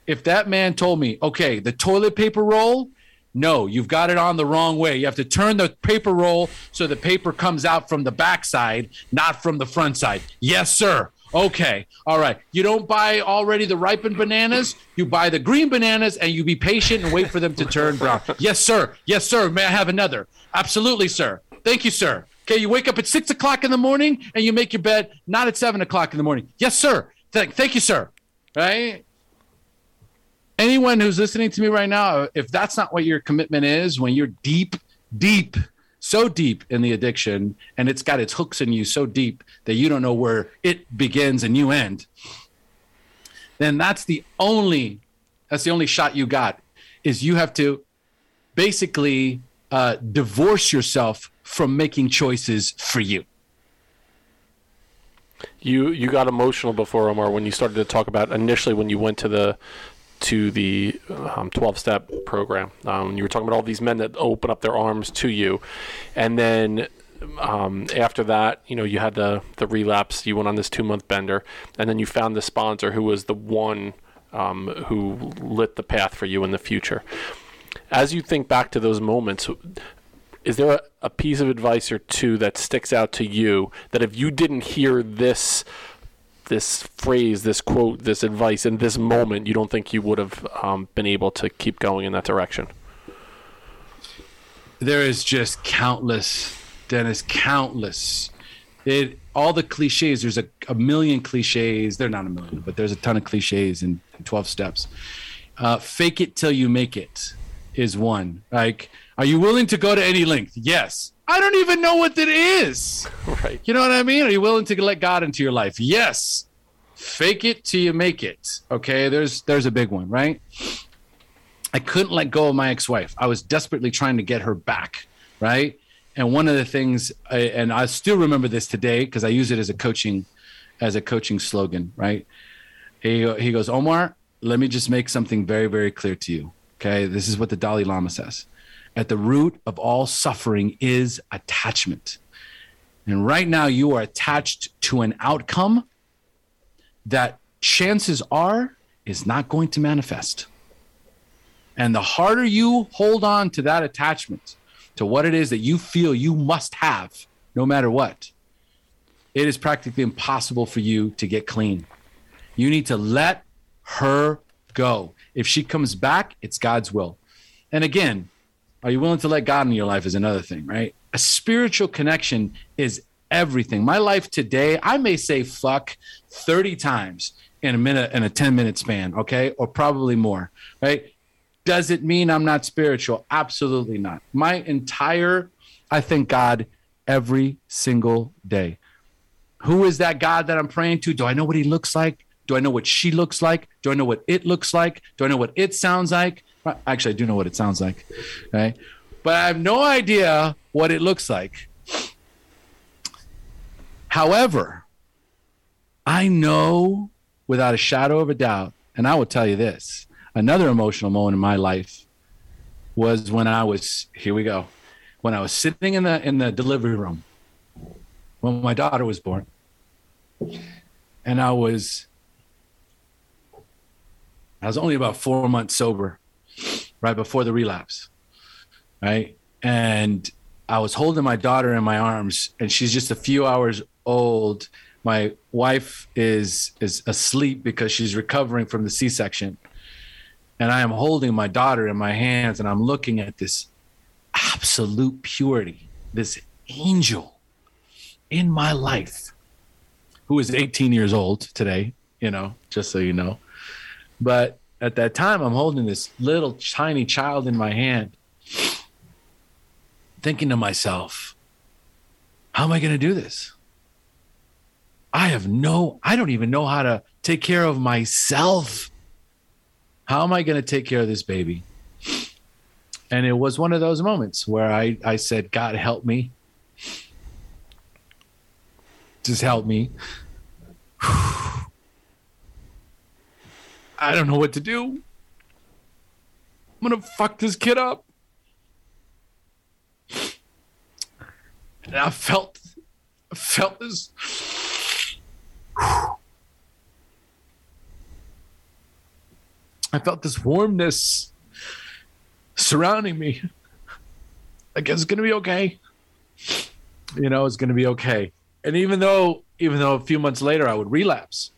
if that man told me, okay, the toilet paper roll, no, you've got it on the wrong way. You have to turn the paper roll so the paper comes out from the back side, not from the front side. Yes, sir. Okay. All right. You don't buy already the ripened bananas. You buy the green bananas and you be patient and wait for them to turn brown. yes, sir. Yes, sir. May I have another? Absolutely, sir. Thank you, sir. Okay. You wake up at six o'clock in the morning and you make your bed, not at seven o'clock in the morning. Yes, sir. Thank, thank you, sir. Right. Anyone who's listening to me right now, if that's not what your commitment is, when you're deep, deep so deep in the addiction and it's got its hooks in you so deep that you don't know where it begins and you end then that's the only that's the only shot you got is you have to basically uh, divorce yourself from making choices for you. You you got emotional before Omar when you started to talk about initially when you went to the to the um, 12 step program. Um, you were talking about all these men that open up their arms to you. And then um, after that, you know, you had the, the relapse, you went on this two month bender, and then you found the sponsor who was the one um, who lit the path for you in the future. As you think back to those moments, is there a, a piece of advice or two that sticks out to you that if you didn't hear this this phrase, this quote, this advice in this moment, you don't think you would have um, been able to keep going in that direction? There is just countless, Dennis, countless. It all the cliches. There's a, a million cliches. They're not a million, but there's a ton of cliches in, in 12 steps. Uh, fake it till you make it is one. Like, are you willing to go to any length? Yes. I don't even know what that is. *laughs* Right. You know what I mean? Are you willing to let God into your life? Yes. Fake it till you make it. Okay, there's there's a big one, right? I couldn't let go of my ex-wife. I was desperately trying to get her back, right? And one of the things, and I still remember this today because I use it as a coaching, as a coaching slogan, right? He he goes, Omar, let me just make something very very clear to you. Okay, this is what the Dalai Lama says. At the root of all suffering is attachment. And right now, you are attached to an outcome that chances are is not going to manifest. And the harder you hold on to that attachment, to what it is that you feel you must have, no matter what, it is practically impossible for you to get clean. You need to let her go. If she comes back, it's God's will. And again, are you willing to let God in your life is another thing, right? A spiritual connection is everything. My life today, I may say fuck 30 times in a minute in a 10 minute span, okay? Or probably more, right? Does it mean I'm not spiritual? Absolutely not. My entire I thank God every single day. Who is that God that I'm praying to? Do I know what he looks like? Do I know what she looks like? Do I know what it looks like? Do I know what it sounds like? Actually, I do know what it sounds like. Okay. But I have no idea what it looks like. However, I know without a shadow of a doubt, and I will tell you this another emotional moment in my life was when I was here we go. When I was sitting in the in the delivery room when my daughter was born. And I was I was only about 4 months sober right before the relapse. Right? And I was holding my daughter in my arms and she's just a few hours old. My wife is is asleep because she's recovering from the C-section. And I am holding my daughter in my hands and I'm looking at this absolute purity, this angel in my life who is 18 years old today, you know, just so you know. But at that time, I'm holding this little tiny child in my hand, thinking to myself, how am I going to do this? I have no, I don't even know how to take care of myself. How am I going to take care of this baby? And it was one of those moments where I, I said, God, help me. Just help me. *sighs* I don't know what to do. I'm gonna fuck this kid up. And I felt I felt this I felt this warmness surrounding me. Like it's gonna be okay. You know, it's gonna be okay. And even though even though a few months later I would relapse,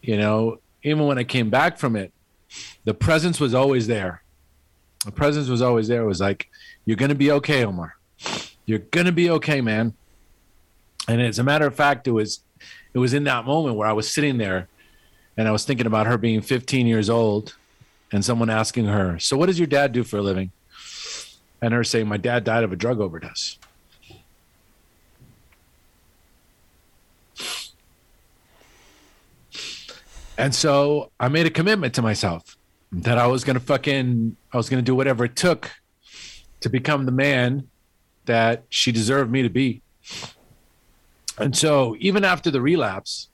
you know, even when I came back from it, the presence was always there. The presence was always there. It was like, you're gonna be okay, Omar. You're gonna be okay, man. And as a matter of fact, it was it was in that moment where I was sitting there and I was thinking about her being 15 years old and someone asking her, So what does your dad do for a living? And her saying, My dad died of a drug overdose. And so I made a commitment to myself that I was going to fucking, I was going to do whatever it took to become the man that she deserved me to be. And so even after the relapse,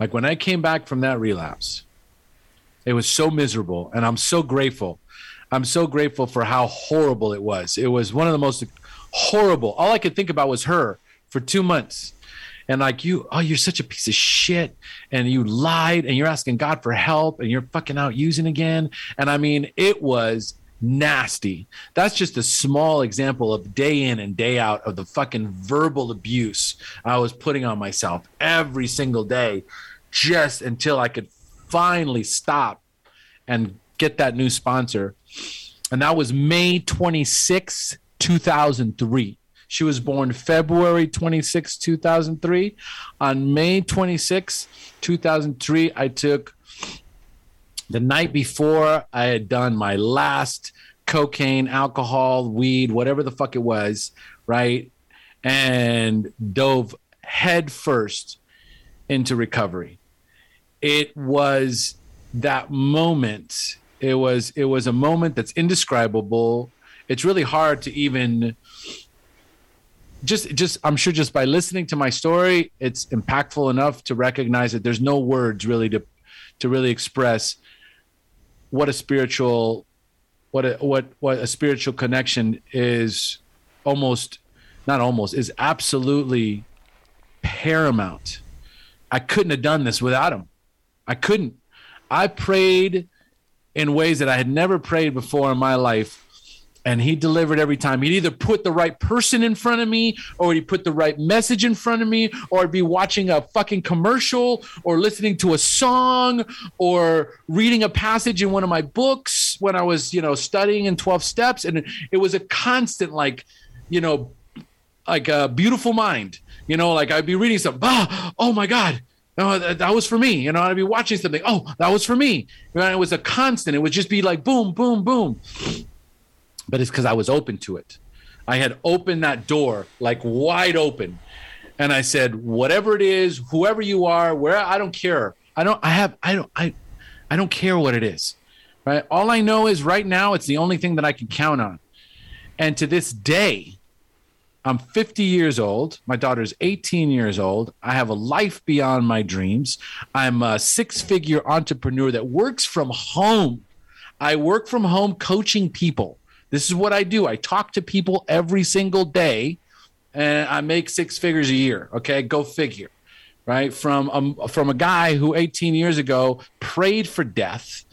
like when I came back from that relapse, it was so miserable. And I'm so grateful. I'm so grateful for how horrible it was. It was one of the most horrible. All I could think about was her for two months. And like you, oh, you're such a piece of shit, and you lied, and you're asking God for help, and you're fucking out using again. And I mean, it was nasty. That's just a small example of day in and day out of the fucking verbal abuse I was putting on myself every single day, just until I could finally stop and get that new sponsor. And that was May 26, 2003. She was born February 26, 2003. On May 26, 2003, I took the night before I had done my last cocaine, alcohol, weed, whatever the fuck it was, right? And dove head first into recovery. It was that moment. It was it was a moment that's indescribable. It's really hard to even just just I'm sure just by listening to my story, it's impactful enough to recognize that there's no words really to to really express what a spiritual what a what what a spiritual connection is almost not almost is absolutely paramount. I couldn't have done this without him. I couldn't. I prayed in ways that I had never prayed before in my life and he delivered every time. He'd either put the right person in front of me, or he'd put the right message in front of me, or I'd be watching a fucking commercial, or listening to a song, or reading a passage in one of my books when I was, you know, studying in 12 steps. And it was a constant, like, you know, like a beautiful mind, you know, like I'd be reading something, ah, oh my God. No, that, that was for me. You know, I'd be watching something. Oh, that was for me. And it was a constant. It would just be like boom, boom, boom but it's because I was open to it. I had opened that door like wide open. And I said, whatever it is, whoever you are, where I don't care. I don't, I have, I don't, I, I don't care what it is. Right. All I know is right now it's the only thing that I can count on. And to this day, I'm 50 years old. My daughter's 18 years old. I have a life beyond my dreams. I'm a six figure entrepreneur that works from home. I work from home coaching people. This is what I do. I talk to people every single day and I make six figures a year. Okay. Go figure. Right. From, um, from a guy who 18 years ago prayed for death,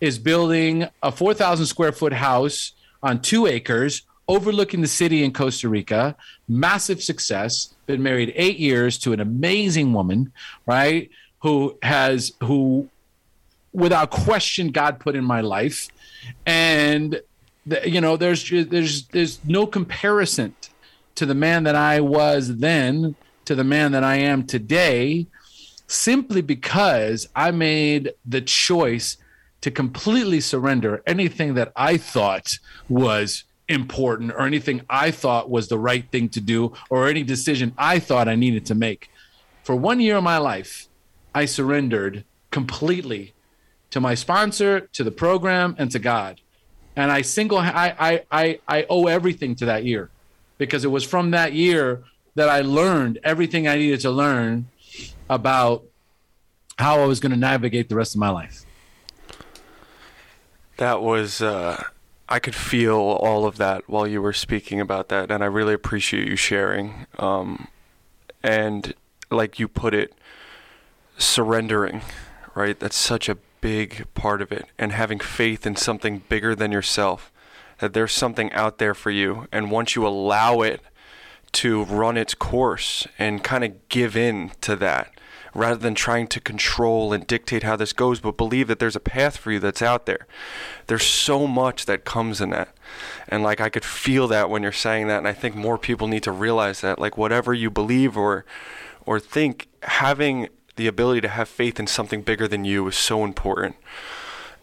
is building a 4,000 square foot house on two acres overlooking the city in Costa Rica. Massive success. Been married eight years to an amazing woman, right? Who has, who without question, God put in my life. And you know, there's there's there's no comparison to the man that I was then to the man that I am today, simply because I made the choice to completely surrender anything that I thought was important or anything I thought was the right thing to do or any decision I thought I needed to make. For one year of my life, I surrendered completely to my sponsor, to the program, and to God and I single I, I I owe everything to that year because it was from that year that I learned everything I needed to learn about how I was going to navigate the rest of my life. That was uh, I could feel all of that while you were speaking about that, and I really appreciate you sharing. Um, and like you put it, surrendering, right? That's such a big part of it and having faith in something bigger than yourself that there's something out there for you. And once you allow it to run its course and kind of give in to that rather than trying to control and dictate how this goes but believe that there's a path for you that's out there. There's so much that comes in that. And like I could feel that when you're saying that and I think more people need to realize that. Like whatever you believe or or think having the ability to have faith in something bigger than you is so important.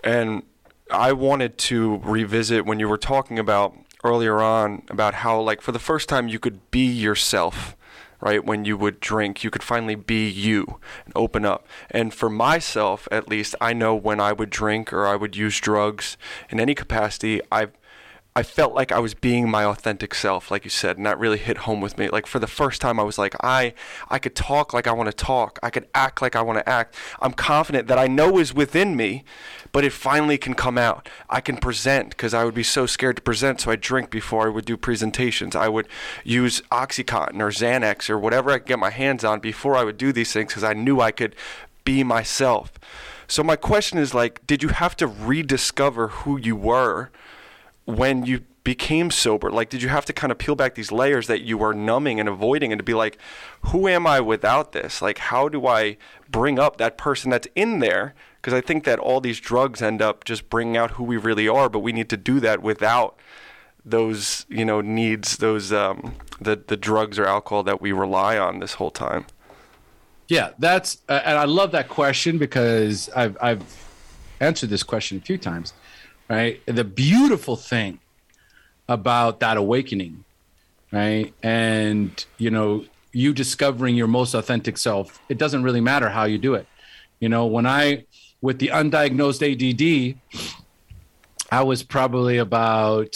And I wanted to revisit when you were talking about earlier on about how like for the first time you could be yourself right when you would drink you could finally be you and open up and for myself at least i know when i would drink or i would use drugs in any capacity i I felt like I was being my authentic self, like you said, and that really hit home with me. Like for the first time, I was like, I, I could talk like I want to talk. I could act like I want to act. I'm confident that I know is within me, but it finally can come out. I can present because I would be so scared to present, so I drink before I would do presentations. I would use OxyContin or Xanax or whatever I could get my hands on before I would do these things because I knew I could be myself. So my question is like, did you have to rediscover who you were? When you became sober? Like, did you have to kind of peel back these layers that you were numbing and avoiding and to be like, who am I without this? Like, how do I bring up that person that's in there? Because I think that all these drugs end up just bringing out who we really are, but we need to do that without those, you know, needs, those, um, the, the drugs or alcohol that we rely on this whole time. Yeah, that's, uh, and I love that question because I've, I've answered this question a few times right? The beautiful thing about that awakening, right? And, you know, you discovering your most authentic self, it doesn't really matter how you do it. You know, when I, with the undiagnosed ADD, I was probably about,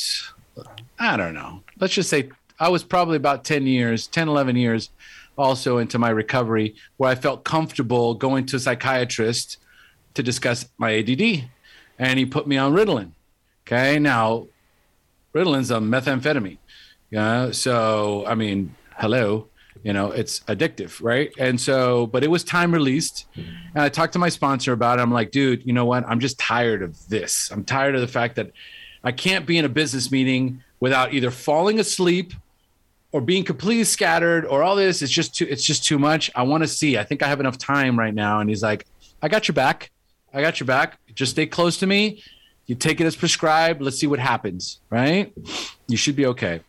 I don't know, let's just say I was probably about 10 years, 10, 11 years also into my recovery where I felt comfortable going to a psychiatrist to discuss my ADD and he put me on Ritalin. Okay, now Ritalin's a methamphetamine. Yeah, so I mean, hello, you know, it's addictive, right? And so, but it was time released, and I talked to my sponsor about it. I'm like, dude, you know what? I'm just tired of this. I'm tired of the fact that I can't be in a business meeting without either falling asleep or being completely scattered or all this. It's just too. It's just too much. I want to see. I think I have enough time right now. And he's like, I got your back. I got your back. Just stay close to me. You take it as prescribed. Let's see what happens, right? You should be okay.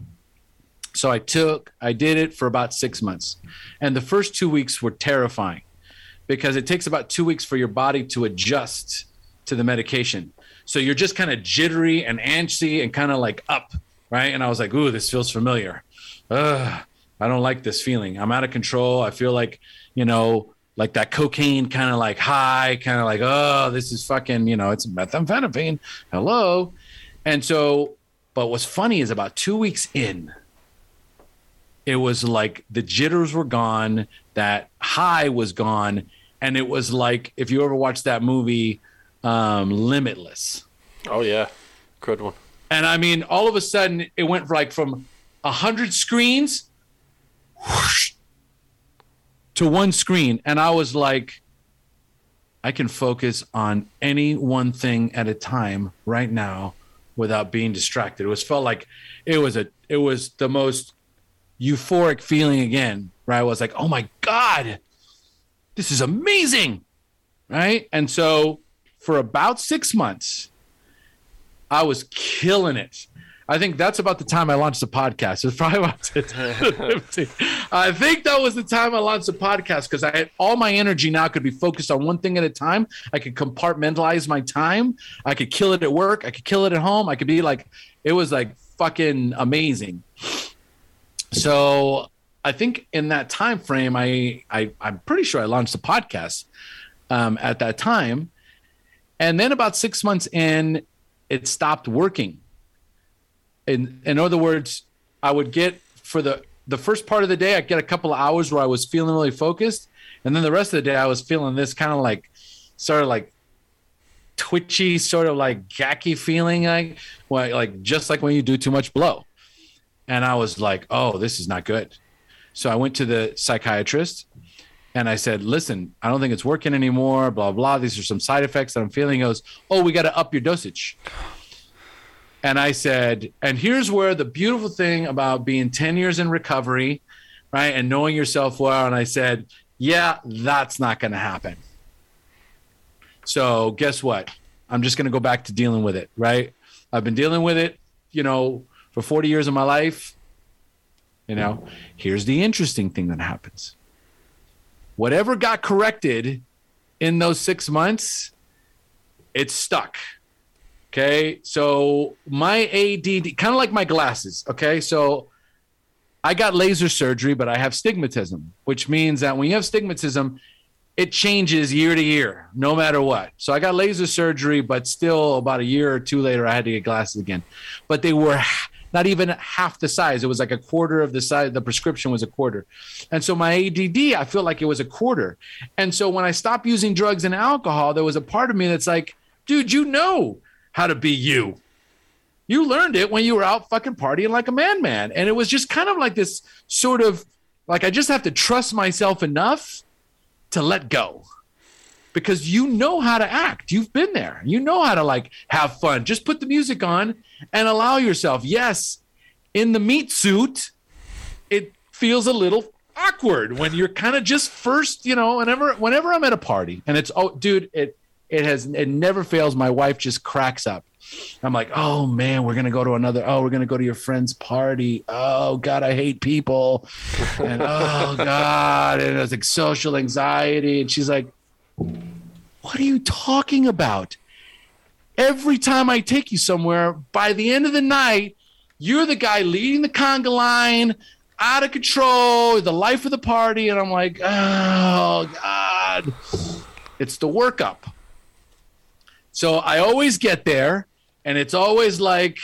So I took, I did it for about six months. And the first two weeks were terrifying because it takes about two weeks for your body to adjust to the medication. So you're just kind of jittery and antsy and kind of like up, right? And I was like, ooh, this feels familiar. Ugh, I don't like this feeling. I'm out of control. I feel like, you know, like that cocaine kind of like high, kind of like, oh, this is fucking, you know, it's methamphetamine. Hello. And so, but what's funny is about two weeks in, it was like the jitters were gone, that high was gone. And it was like, if you ever watched that movie, um, Limitless. Oh, yeah. Good one. And I mean, all of a sudden, it went like from a hundred screens whoosh, to one screen and I was like I can focus on any one thing at a time right now without being distracted. It was felt like it was a it was the most euphoric feeling again, right? I was like, "Oh my god. This is amazing." Right? And so for about 6 months I was killing it. I think that's about the time I launched the podcast. It was probably about *laughs* I think that was the time I launched the podcast because I had all my energy now could be focused on one thing at a time. I could compartmentalize my time. I could kill it at work. I could kill it at home. I could be like, it was like fucking amazing. So I think in that time frame, I, I I'm pretty sure I launched the podcast um, at that time, and then about six months in, it stopped working in in other words, I would get for the the first part of the day, I'd get a couple of hours where I was feeling really focused, and then the rest of the day, I was feeling this kind of like, sort of like twitchy, sort of like jacky feeling, like like just like when you do too much blow. And I was like, oh, this is not good. So I went to the psychiatrist and I said, listen, I don't think it's working anymore, blah, blah. These are some side effects that I'm feeling. He goes, oh, we got to up your dosage. And I said, and here's where the beautiful thing about being 10 years in recovery, right, and knowing yourself well. And I said, yeah, that's not going to happen. So guess what? I'm just going to go back to dealing with it, right? I've been dealing with it, you know, for 40 years of my life. You know, here's the interesting thing that happens. Whatever got corrected in those six months, it's stuck Okay. So my ADD, kind of like my glasses. Okay. So I got laser surgery, but I have stigmatism, which means that when you have stigmatism, it changes year to year, no matter what. So I got laser surgery, but still about a year or two later, I had to get glasses again. But they were not even half the size. It was like a quarter of the size. The prescription was a quarter. And so my ADD, I feel like it was a quarter. And so when I stopped using drugs and alcohol, there was a part of me that's like, dude, you know how to be you. You learned it when you were out fucking partying like a man, man. And it was just kind of like this sort of like, I just have to trust myself enough to let go because you know how to act. You've been there. You know how to like have fun. Just put the music on and allow yourself. Yes, in the meat suit, it feels a little awkward when you're kind of just first, you know, whenever whenever I'm at a party and it's oh dude, it it has it never fails. My wife just cracks up. I'm like, oh man, we're gonna go to another. Oh, we're gonna go to your friend's party. Oh God, I hate people, and oh *laughs* God, and it's like social anxiety. And she's like, what are you talking about? Every time I take you somewhere, by the end of the night, you're the guy leading the conga line, out of control, the life of the party, and I'm like, oh God, it's the workup. So I always get there and it's always like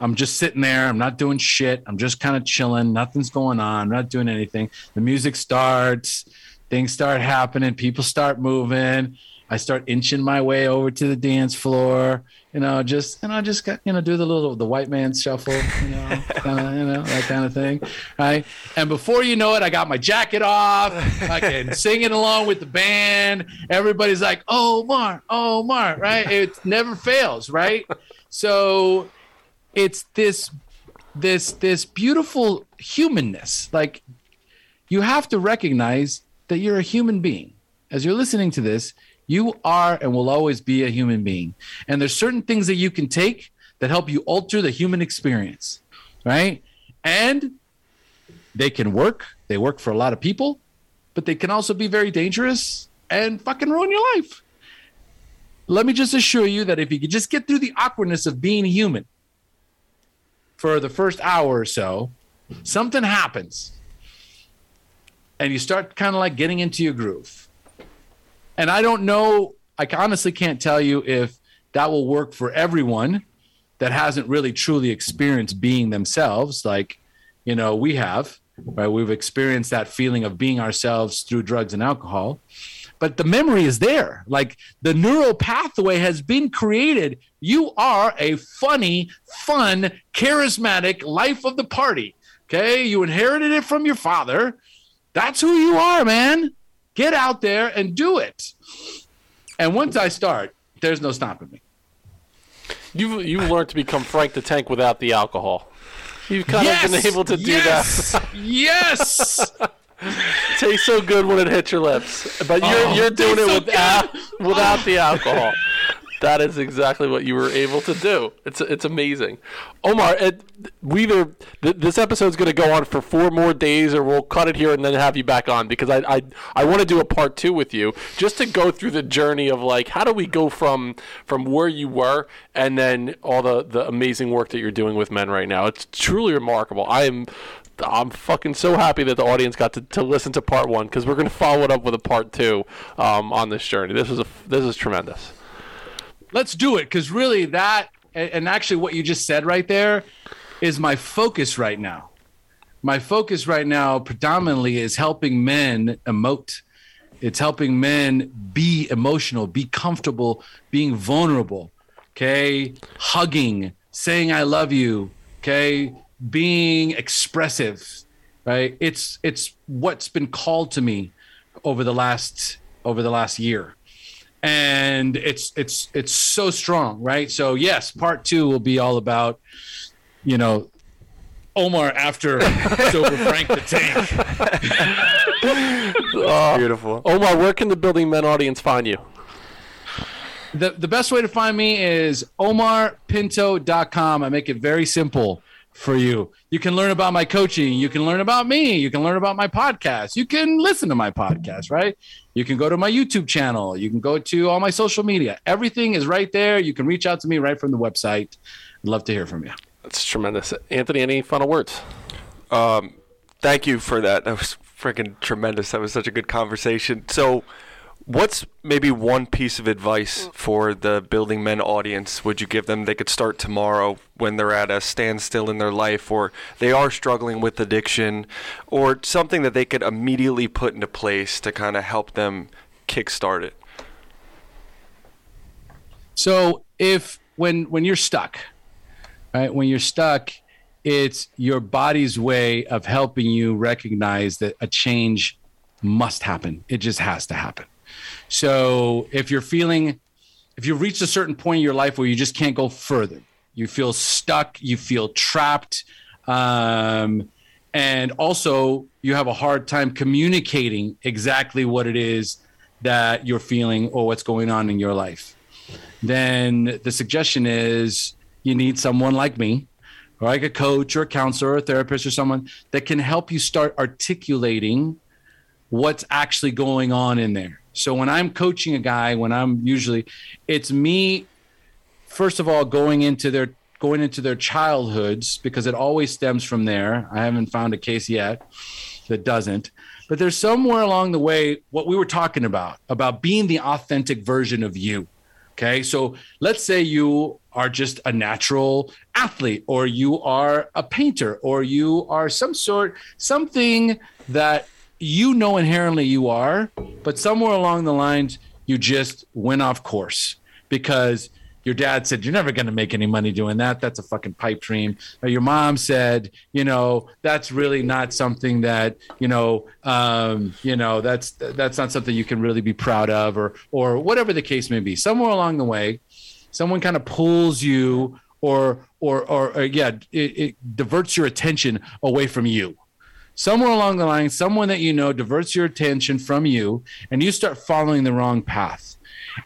I'm just sitting there. I'm not doing shit. I'm just kind of chilling. Nothing's going on. I'm not doing anything. The music starts, things start happening, people start moving. I start inching my way over to the dance floor, you know, just and I just got you know do the little the white man shuffle, you know, *laughs* kind of you know that kind of thing, right? And before you know it, I got my jacket off, I can *laughs* singing along with the band. Everybody's like, "Oh, Mar, oh, Mar," right? It never fails, right? So it's this this this beautiful humanness. Like you have to recognize that you're a human being. As you're listening to this, you are and will always be a human being. And there's certain things that you can take that help you alter the human experience, right? And they can work. They work for a lot of people, but they can also be very dangerous and fucking ruin your life. Let me just assure you that if you could just get through the awkwardness of being human for the first hour or so, something happens. And you start kind of like getting into your groove and I don't know, I honestly can't tell you if that will work for everyone that hasn't really truly experienced being themselves like, you know, we have, right? We've experienced that feeling of being ourselves through drugs and alcohol. But the memory is there. Like the neural pathway has been created. You are a funny, fun, charismatic life of the party. Okay. You inherited it from your father. That's who you are, man. Get out there and do it. And once I start, there's no stopping me. You've you learned to become Frank the Tank without the alcohol. You've kind yes! of been able to do yes! that. yes. *laughs* Tastes so good when it hits your lips, but you're Oh, you're doing it so without good. without the alcohol. *laughs* That is exactly what you were able to do. It's it's amazing, Omar. It, we either th- this episode's going to go on for four more days, or we'll cut it here and then have you back on because I I, I want to do a part two with you just to go through the journey of like how do we go from from where you were and then all the the amazing work that you're doing with men right now. It's truly remarkable. I am. I'm fucking so happy that the audience got to, to listen to part one because we're going to follow it up with a part two um, on this journey. This is a this is tremendous. Let's do it because really that and actually what you just said right there is my focus right now. My focus right now predominantly is helping men emote. It's helping men be emotional, be comfortable, being vulnerable. Okay, hugging, saying I love you. Okay, being expressive. Right? It's it's what's been called to me over the last over the last year and it's it's it's so strong right so yes part two will be all about you know omar after *laughs* sober frank the tank *laughs* oh, Beautiful. Omar, where can the Building Men audience find you? the, the best way to find me is omarpinto.com i make it very simple for you you can learn about my coaching you can learn about me you can learn about my podcast you can listen to my podcast right you can go to my youtube channel you can go to all my social media everything is right there you can reach out to me right from the website i'd love to hear from you That's tremendous. Anthony, any final words? Um, thank you for that. That was freaking tremendous. That was such a good conversation. So, what's maybe one piece of advice mm. for the Building Men audience would you give them they could start tomorrow when they're at a standstill in their life or they are struggling with addiction or something that they could immediately put into place to kind of help them kickstart it? So if when when you're stuck, right? When you're stuck, it's your body's way of helping you recognize that a change must happen. It just has to happen. So if you're feeling if you've reached a certain point in your life where you just can't go further, you feel stuck, you feel trapped, um, and also you have a hard time communicating exactly what it is that you're feeling or what's going on in your life then the suggestion is you need someone like me, or like a coach or a counselor or a therapist or someone that can help you start articulating what's actually going on in there. So when I'm coaching a guy, when I'm usually, it's me, first of all, going into their going into their childhoods because it always stems from there. I haven't found a case yet that doesn't. But there's somewhere along the way what we were talking about about being the authentic version of you Okay. So let's say you are just a natural athlete, or you are a painter, or you are some sort, something that you know inherently you are, but somewhere along the lines, you just went off course because your dad said you're never going to make any money doing that. That's a fucking pipe dream. Or your mom said you know that's really not something that you know um, you know that's that's not something you can really be proud of or or whatever the case may be. Somewhere along the way someone kind of pulls you or or or, or yeah it, it diverts your attention away from you somewhere along the line someone that you know diverts your attention from you and you start following the wrong path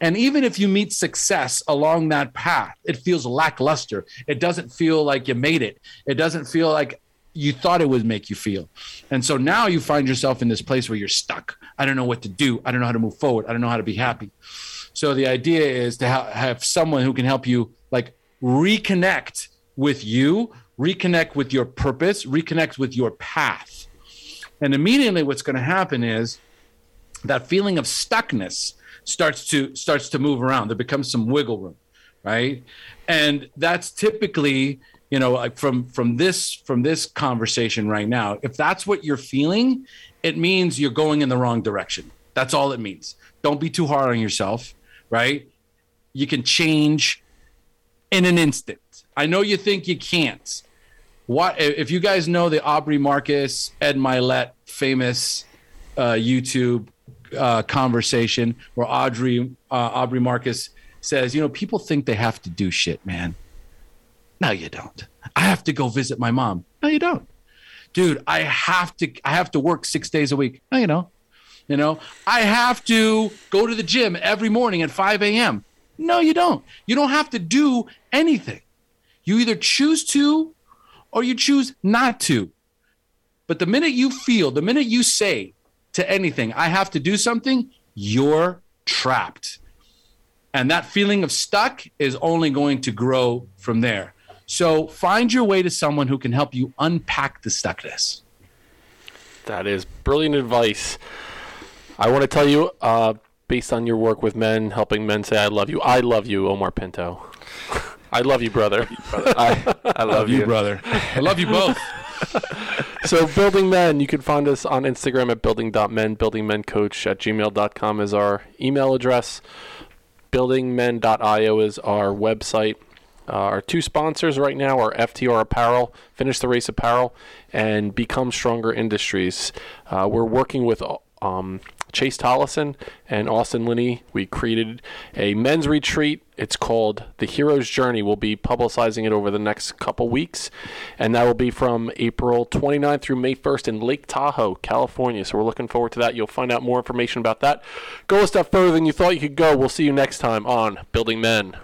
and even if you meet success along that path, it feels lackluster. It doesn't feel like you made it. It doesn't feel like you thought it would make you feel. And so now you find yourself in this place where you're stuck. I don't know what to do. I don't know how to move forward. I don't know how to be happy. So the idea is to ha- have someone who can help you like reconnect with you, reconnect with your purpose, reconnect with your path. And immediately what's going to happen is that feeling of stuckness starts to starts to move around. There becomes some wiggle room, right? And that's typically, you know, like from from this from this conversation right now. If that's what you're feeling, it means you're going in the wrong direction. That's all it means. Don't be too hard on yourself, right? You can change in an instant. I know you think you can't. What if you guys know the Aubrey Marcus, Ed Mylett, famous uh, YouTube uh, conversation where Audrey uh, Aubrey Marcus says, "You know, people think they have to do shit, man. No, you don't. I have to go visit my mom. No, you don't, dude. I have to. I have to work six days a week. No, you know, you know. I have to go to the gym every morning at 5 a.m. No, you don't. You don't have to do anything. You either choose to, or you choose not to. But the minute you feel, the minute you say, to anything, I have to do something, you're trapped. And that feeling of stuck is only going to grow from there. So find your way to someone who can help you unpack the stuckness. That is brilliant advice. I want to tell you, uh, based on your work with men, helping men say, I love you. I love you, Omar Pinto. *laughs* I love you, brother. I, I love you. brother. I love you both. *laughs* so building men you can find us on instagram at building.men buildingmencoach at gmail.com is our email address buildingmen.io is our website uh, our two sponsors right now are ftr apparel finish the race apparel and become stronger industries uh, we're working with um, Chase Tollison and Austin Linney. We created a men's retreat. It's called The Hero's Journey. We'll be publicizing it over the next couple weeks, and that will be from April 29th through May 1st in Lake Tahoe, California. So we're looking forward to that. You'll find out more information about that. Go a step further than you thought you could go. We'll see you next time on Building Men.